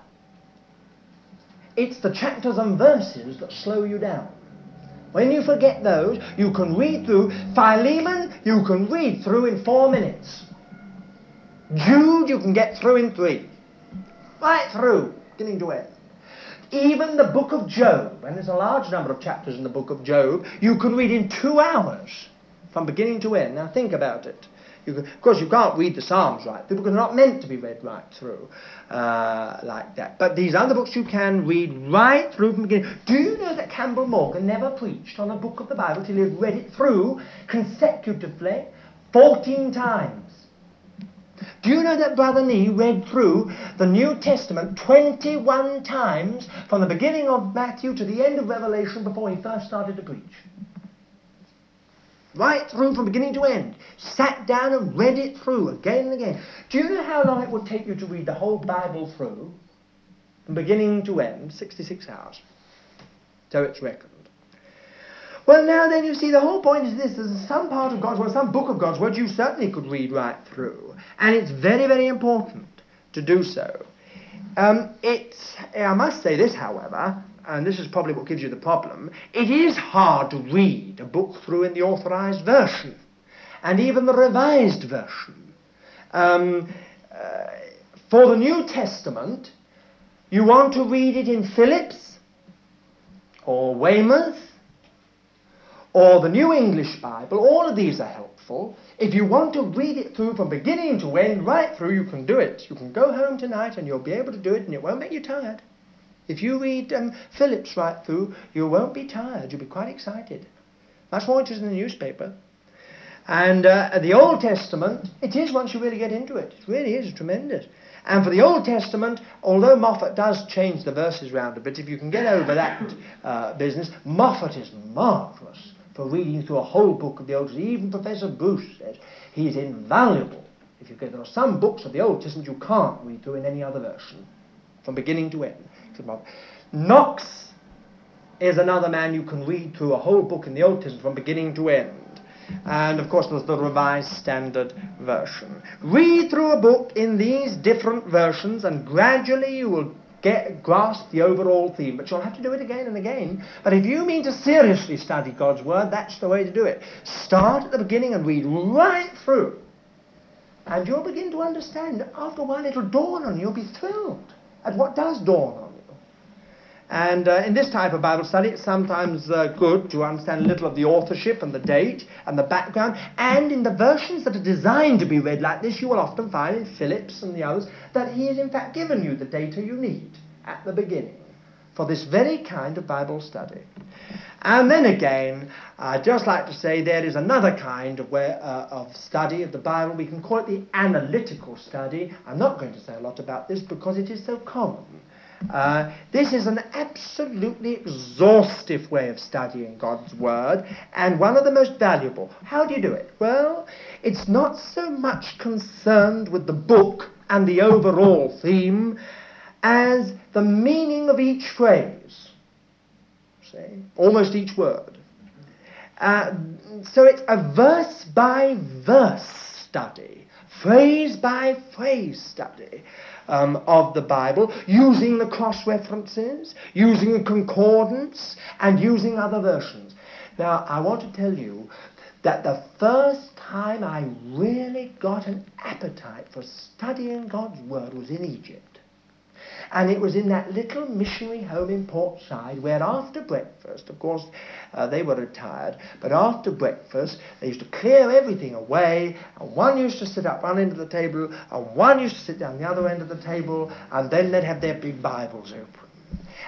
[SPEAKER 1] It's the chapters and verses that slow you down. When you forget those, you can read through. Philemon, you can read through in four minutes. Jude, you can get through in three. Right through, beginning to end. Even the book of Job, and there's a large number of chapters in the book of Job, you can read in two hours from beginning to end. Now think about it. Can, of course, you can't read the Psalms right through because they're not meant to be read right through uh, like that. But these other books you can read right through from the beginning. Do you know that Campbell Morgan never preached on a book of the Bible till he had read it through consecutively 14 times? Do you know that Brother Nee read through the New Testament 21 times from the beginning of Matthew to the end of Revelation before he first started to preach? Right through from beginning to end. Sat down and read it through again and again. Do you know how long it would take you to read the whole Bible through? From beginning to end, 66 hours. So it's reckoned. Well, now then, you see, the whole point is this. There's some part of God's Word, some book of God's Word you certainly could read right through. And it's very, very important to do so. Um, it's, I must say this, however, and this is probably what gives you the problem, it is hard to read a book through in the authorized version, and even the revised version. Um, uh, for the New Testament, you want to read it in Phillips, or Weymouth, or the New English Bible. All of these are helpful. If you want to read it through from beginning to end, right through, you can do it. You can go home tonight and you'll be able to do it, and it won't make you tired. If you read um, Phillips right through, you won't be tired. You'll be quite excited. Much more interesting than the newspaper. And uh, the Old Testament, it is once you really get into it. It really is tremendous. And for the Old Testament, although Moffatt does change the verses round a bit, if you can get over that uh, business, Moffatt is marvellous for reading through a whole book of the Old Testament. Even Professor Bruce says he's invaluable. If you get, there are some books of the Old Testament you can't read through in any other version, from beginning to end. Knox is another man you can read through a whole book in the Old Testament from beginning to end. And of course, there's the Revised Standard Version. Read through a book in these different versions, and gradually you will get grasp the overall theme. But you'll have to do it again and again. But if you mean to seriously study God's Word, that's the way to do it. Start at the beginning and read right through. And you'll begin to understand. After a while, it'll dawn on you. You'll be thrilled at what does dawn and uh, in this type of Bible study, it's sometimes uh, good to understand a little of the authorship and the date and the background. And in the versions that are designed to be read like this, you will often find in Phillips and the others that he has in fact given you the data you need at the beginning for this very kind of Bible study. And then again, I'd just like to say there is another kind of, way, uh, of study of the Bible. We can call it the analytical study. I'm not going to say a lot about this because it is so common. Uh, this is an absolutely exhaustive way of studying God's Word and one of the most valuable. How do you do it? Well, it's not so much concerned with the book and the overall theme as the meaning of each phrase. See? Almost each word. Uh, so it's a verse by verse study, phrase by phrase study um, of the Bible, using the cross references, using concordance, and using other versions. Now, I want to tell you that the first time I really got an appetite for studying God's Word was in Egypt. And it was in that little missionary home in Port Said where after breakfast, of course, uh, they were retired, but after breakfast, they used to clear everything away, and one used to sit up one end of the table, and one used to sit down the other end of the table, and then they'd have their big Bibles open.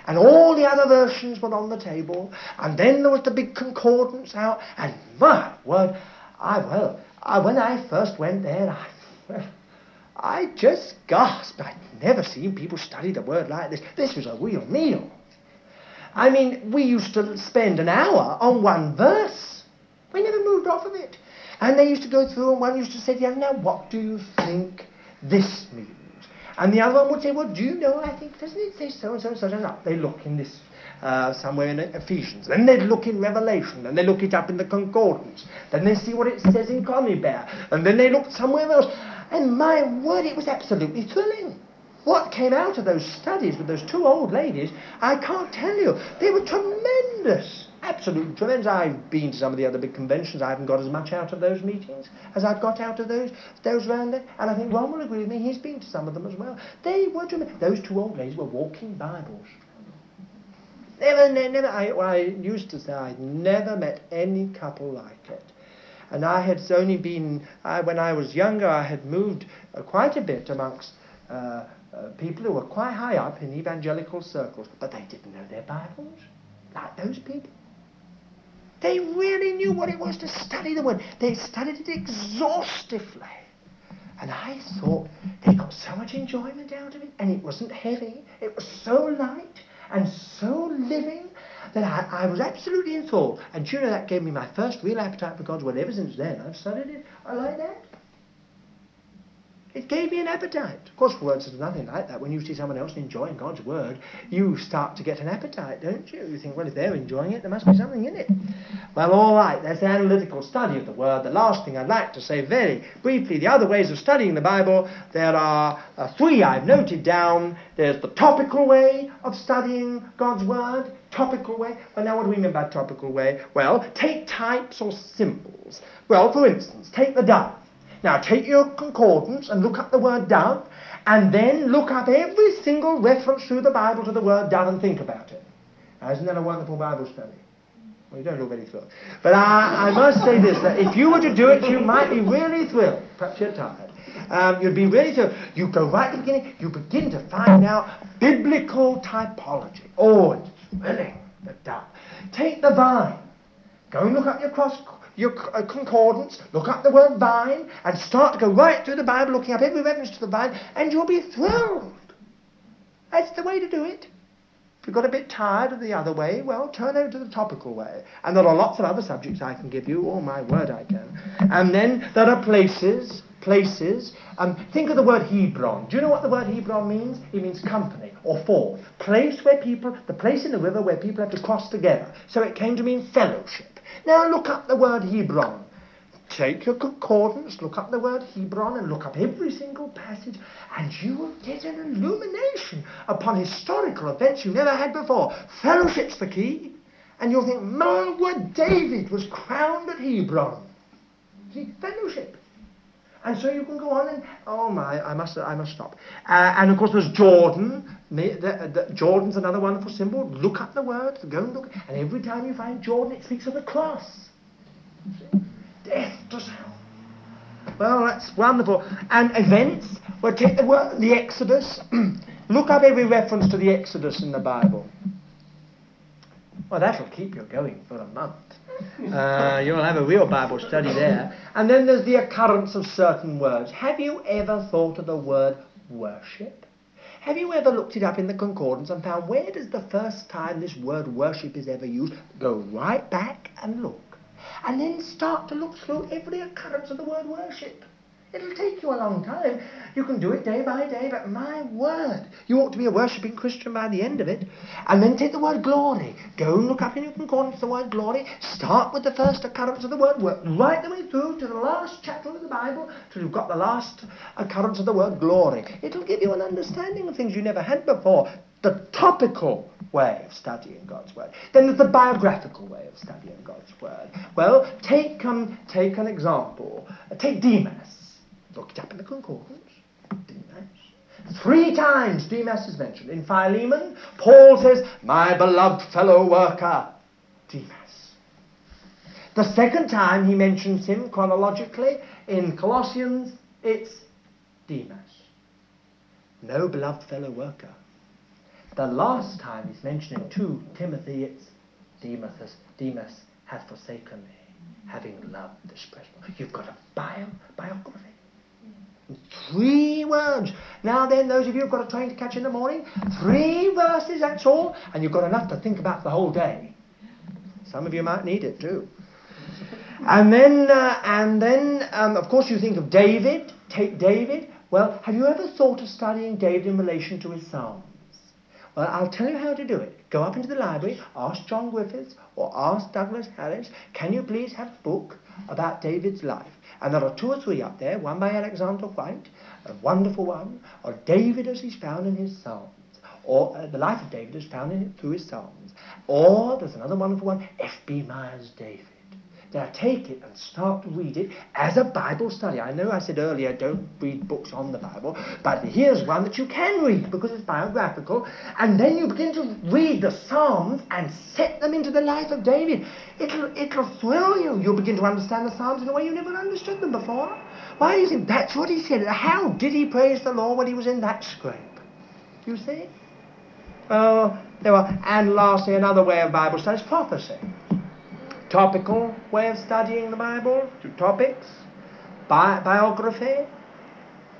[SPEAKER 2] And all the other versions were on the table. And then there was the big concordance out. And my word, I, well, I, when I first went there, I, I just gasped. I'd never seen people study the word like this. This was a real meal. I mean, we used to spend an hour on one verse. We never moved off of it. And they used to go through, and one used to say, yeah, now what do you think this means? And the other one would say, well, do you know, I think, doesn't it say so and so and so and so? They look in this, uh, somewhere in Ephesians. Then they look in Revelation. Then they look it up in the Concordance. Then they see what it says in Conybeare. And then they look somewhere else. And my word, it was absolutely thrilling. What came out of those studies with those two old ladies, I can't tell you. They were tremendous. Absolutely tremendous. I've been to some of the other big conventions. I haven't got as much out of those meetings as I've got out of those those round there. And I think Ron will agree with me. He's been to some of them as well. They were tremendous. Those two old ladies were walking Bibles. Never, never. I, I used to say I'd never met any couple like it. And I had only been, I, when I was younger, I had moved uh, quite a bit amongst uh, uh, people who were quite high up in evangelical circles, but they didn't know their Bibles, like those people. They really knew what it was to study the Word. They studied it exhaustively. And I thought they got so much enjoyment out of it, and it wasn't heavy. It was so light and so living that I, I was absolutely enthralled. And you know, that gave me my first real appetite for God's Word. Ever since then, I've studied it. I like that. It gave me an appetite. Of course, words are nothing like that. When you see someone else enjoying God's word, you start to get an appetite, don't you? You think, well, if they're enjoying it, there must be something in it. Well, all right, that's the analytical study of the word. The last thing I'd like to say very briefly, the other ways of studying the Bible, there are uh, three I've noted down. There's the topical way of studying God's word. Topical way. Well, now what do we mean by topical way? Well, take types or symbols. Well, for instance, take the dove. Now take your concordance and look up the word dove, and then look up every single reference through the Bible to the word dove and think about it. Now, isn't that a wonderful Bible study? Well, you don't look very thrilled. But I, I must say this, that if you were to do it, you might be really thrilled. Perhaps you're tired. Um, you'd be really thrilled. You go right to the beginning, you begin to find out biblical typology. Oh, it's thrilling, the dove. Take the vine. Go and look up your cross your uh, concordance, look up the word vine, and start to go right through the Bible, looking up every reference to the vine, and you'll be thrilled. That's the way to do it. If you've got a bit tired of the other way, well, turn over to the topical way. And there are lots of other subjects I can give you. Oh, my word, I can. And then there are places, places. Um, think of the word Hebron. Do you know what the word Hebron means? It means company or four. Place where people, the place in the river where people have to cross together. So it came to mean fellowship. Now look up the word Hebron. Take your concordance, look up the word Hebron, and look up every single passage, and you will get an illumination upon historical events you never had before. Fellowship's the key. And you'll think, my word, David was crowned at Hebron. See, fellowship. And so you can go on and, oh my, I must, I must stop. Uh, and of course there's Jordan. Jordan's another wonderful symbol. Look up the word, go and look. And every time you find Jordan, it speaks of the cross. Death to self. Well, that's wonderful. And events, well, take the word, the Exodus. look up every reference to the Exodus in the Bible. Well, that'll keep you going for a month. Uh, you'll have a real Bible study there. And then there's the occurrence of certain words. Have you ever thought of the word worship? Have you ever looked it up in the concordance and found where does the first time this word worship is ever used? Go right back and look. And then start to look through every occurrence of the word worship. It'll take you a long time. You can do it day by day, but my word, you ought to be a worshipping Christian by the end of it. And then take the word glory. Go and look up in your concordance the word glory. Start with the first occurrence of the word. Work right the way through to the last chapter of the Bible till you've got the last occurrence of the word glory. It'll give you an understanding of things you never had before. The topical way of studying God's Word. Then there's the biographical way of studying God's Word. Well, take, um, take an example. Take Demas. Look it up in the concordance. Demas. Three times Demas is mentioned. In Philemon, Paul says, My beloved fellow worker, Demas. The second time he mentions him chronologically in Colossians, it's Demas. No beloved fellow worker. The last time he's mentioned in 2 Timothy, it's Demas, Demas hath forsaken me, having loved this present. You've got a bio, biography. Three words. Now then, those of you who've got a train to catch in the morning, three verses, that's all, and you've got enough to think about the whole day. Some of you might need it too. And then, uh, and then, um, of course, you think of David. Take David. Well, have you ever thought of studying David in relation to his Psalms? Well, I'll tell you how to do it. Go up into the library, ask John Griffiths or ask Douglas Harris, can you please have a book about David's life? And there are two or three up there, one by Alexander Whyte, a wonderful one, or David as he's found in his Psalms, or uh, the life of David as found in, through his Psalms, or there's another wonderful one, F.B. Meyer's David. Now take it and start to read it as a Bible study. I know I said earlier don't read books on the Bible, but here's one that you can read because it's biographical. And then you begin to read the Psalms and set them into the life of David. It'll, it'll thrill you. You'll begin to understand the Psalms in a way you never understood them before. Why is it? That's what he said. How did he praise the Lord when he was in that scrape? You see? Oh, there were, and lastly, another way of Bible study is prophecy topical way of studying the Bible, two topics, bi- biography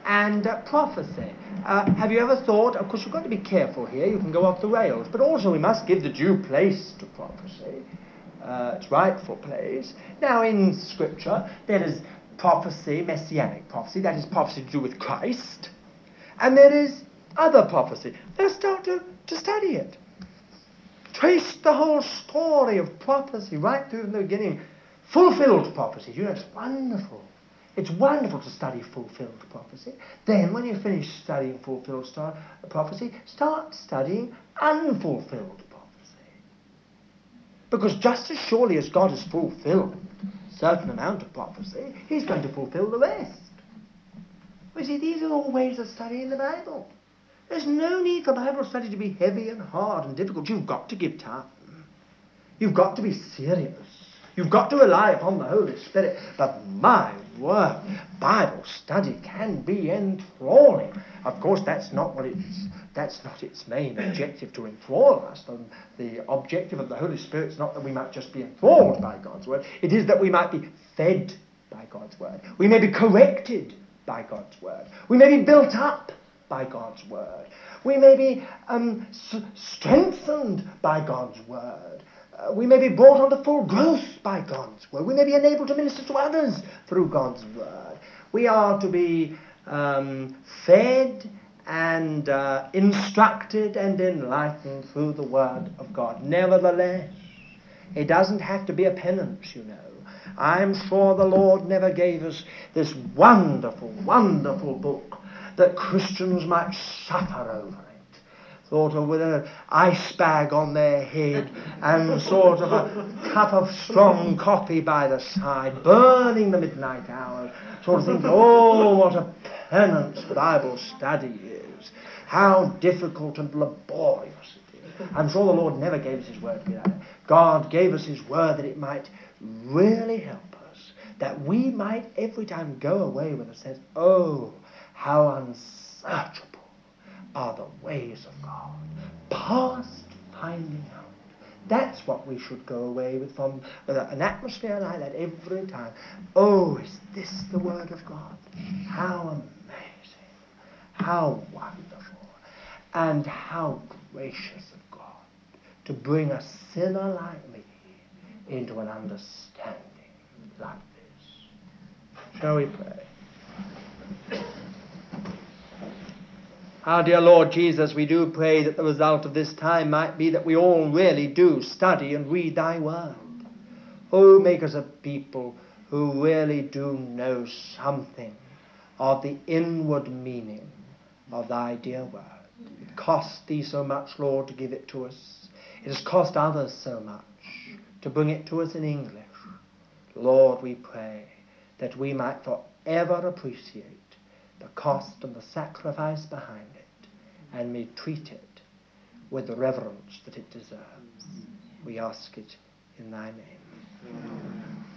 [SPEAKER 2] and uh, prophecy. Uh, have you ever thought, of course you've got to be careful here, you can go off the rails, but also we must give the due place to prophecy, uh, its rightful place. Now in Scripture there is prophecy, messianic prophecy, that is prophecy to do with Christ, and there is other prophecy. Let's start to, to study it. Trace the whole story of prophecy right through from the beginning. Fulfilled prophecy. You know, it's wonderful. It's wonderful to study fulfilled prophecy. Then, when you finish studying fulfilled star- prophecy, start studying unfulfilled prophecy. Because just as surely as God has fulfilled a certain amount of prophecy, He's going to fulfill the rest. You see, these are all ways of studying the Bible. There's no need for Bible study to be heavy and hard and difficult. You've got to give time. You've got to be serious. You've got to rely upon the Holy Spirit. But my word, Bible study can be enthralling. Of course, that's not what it's. That's not its main objective to enthrall us. The, the objective of the Holy Spirit is not that we might just be enthralled by God's word. It is that we might be fed by God's word. We may be corrected by God's word. We may be built up by God's word. We may be um, s- strengthened by God's word. Uh, we may be brought onto full growth by God's word. We may be enabled to minister to others through God's word. We are to be um, fed and uh, instructed and enlightened through the word of God. Nevertheless, it doesn't have to be a penance, you know. I'm sure the Lord never gave us this wonderful, wonderful book that Christians might suffer over it. Sort of with an ice bag on their head and sort of a cup of strong coffee by the side, burning the midnight hours, sort of thinking, oh, what a penance Bible study is. How difficult and laborious it is. I'm sure the Lord never gave us His word to be that. God gave us His word that it might really help us, that we might every time go away with a sense, oh, how unsearchable are the ways of God, past finding out. That's what we should go away with from an atmosphere like that every time. Oh, is this the Word of God? How amazing, how wonderful, and how gracious of God to bring a sinner like me into an understanding like this. Shall we pray? Our dear Lord Jesus, we do pray that the result of this time might be that we all really do study and read Thy Word. Oh, make us a people who really do know something of the inward meaning of Thy dear Word. It cost Thee so much, Lord, to give it to us. It has cost others so much to bring it to us in English. Lord, we pray that we might forever appreciate the cost and the sacrifice behind and may treat it with the reverence that it deserves. We ask it in thy name. Amen.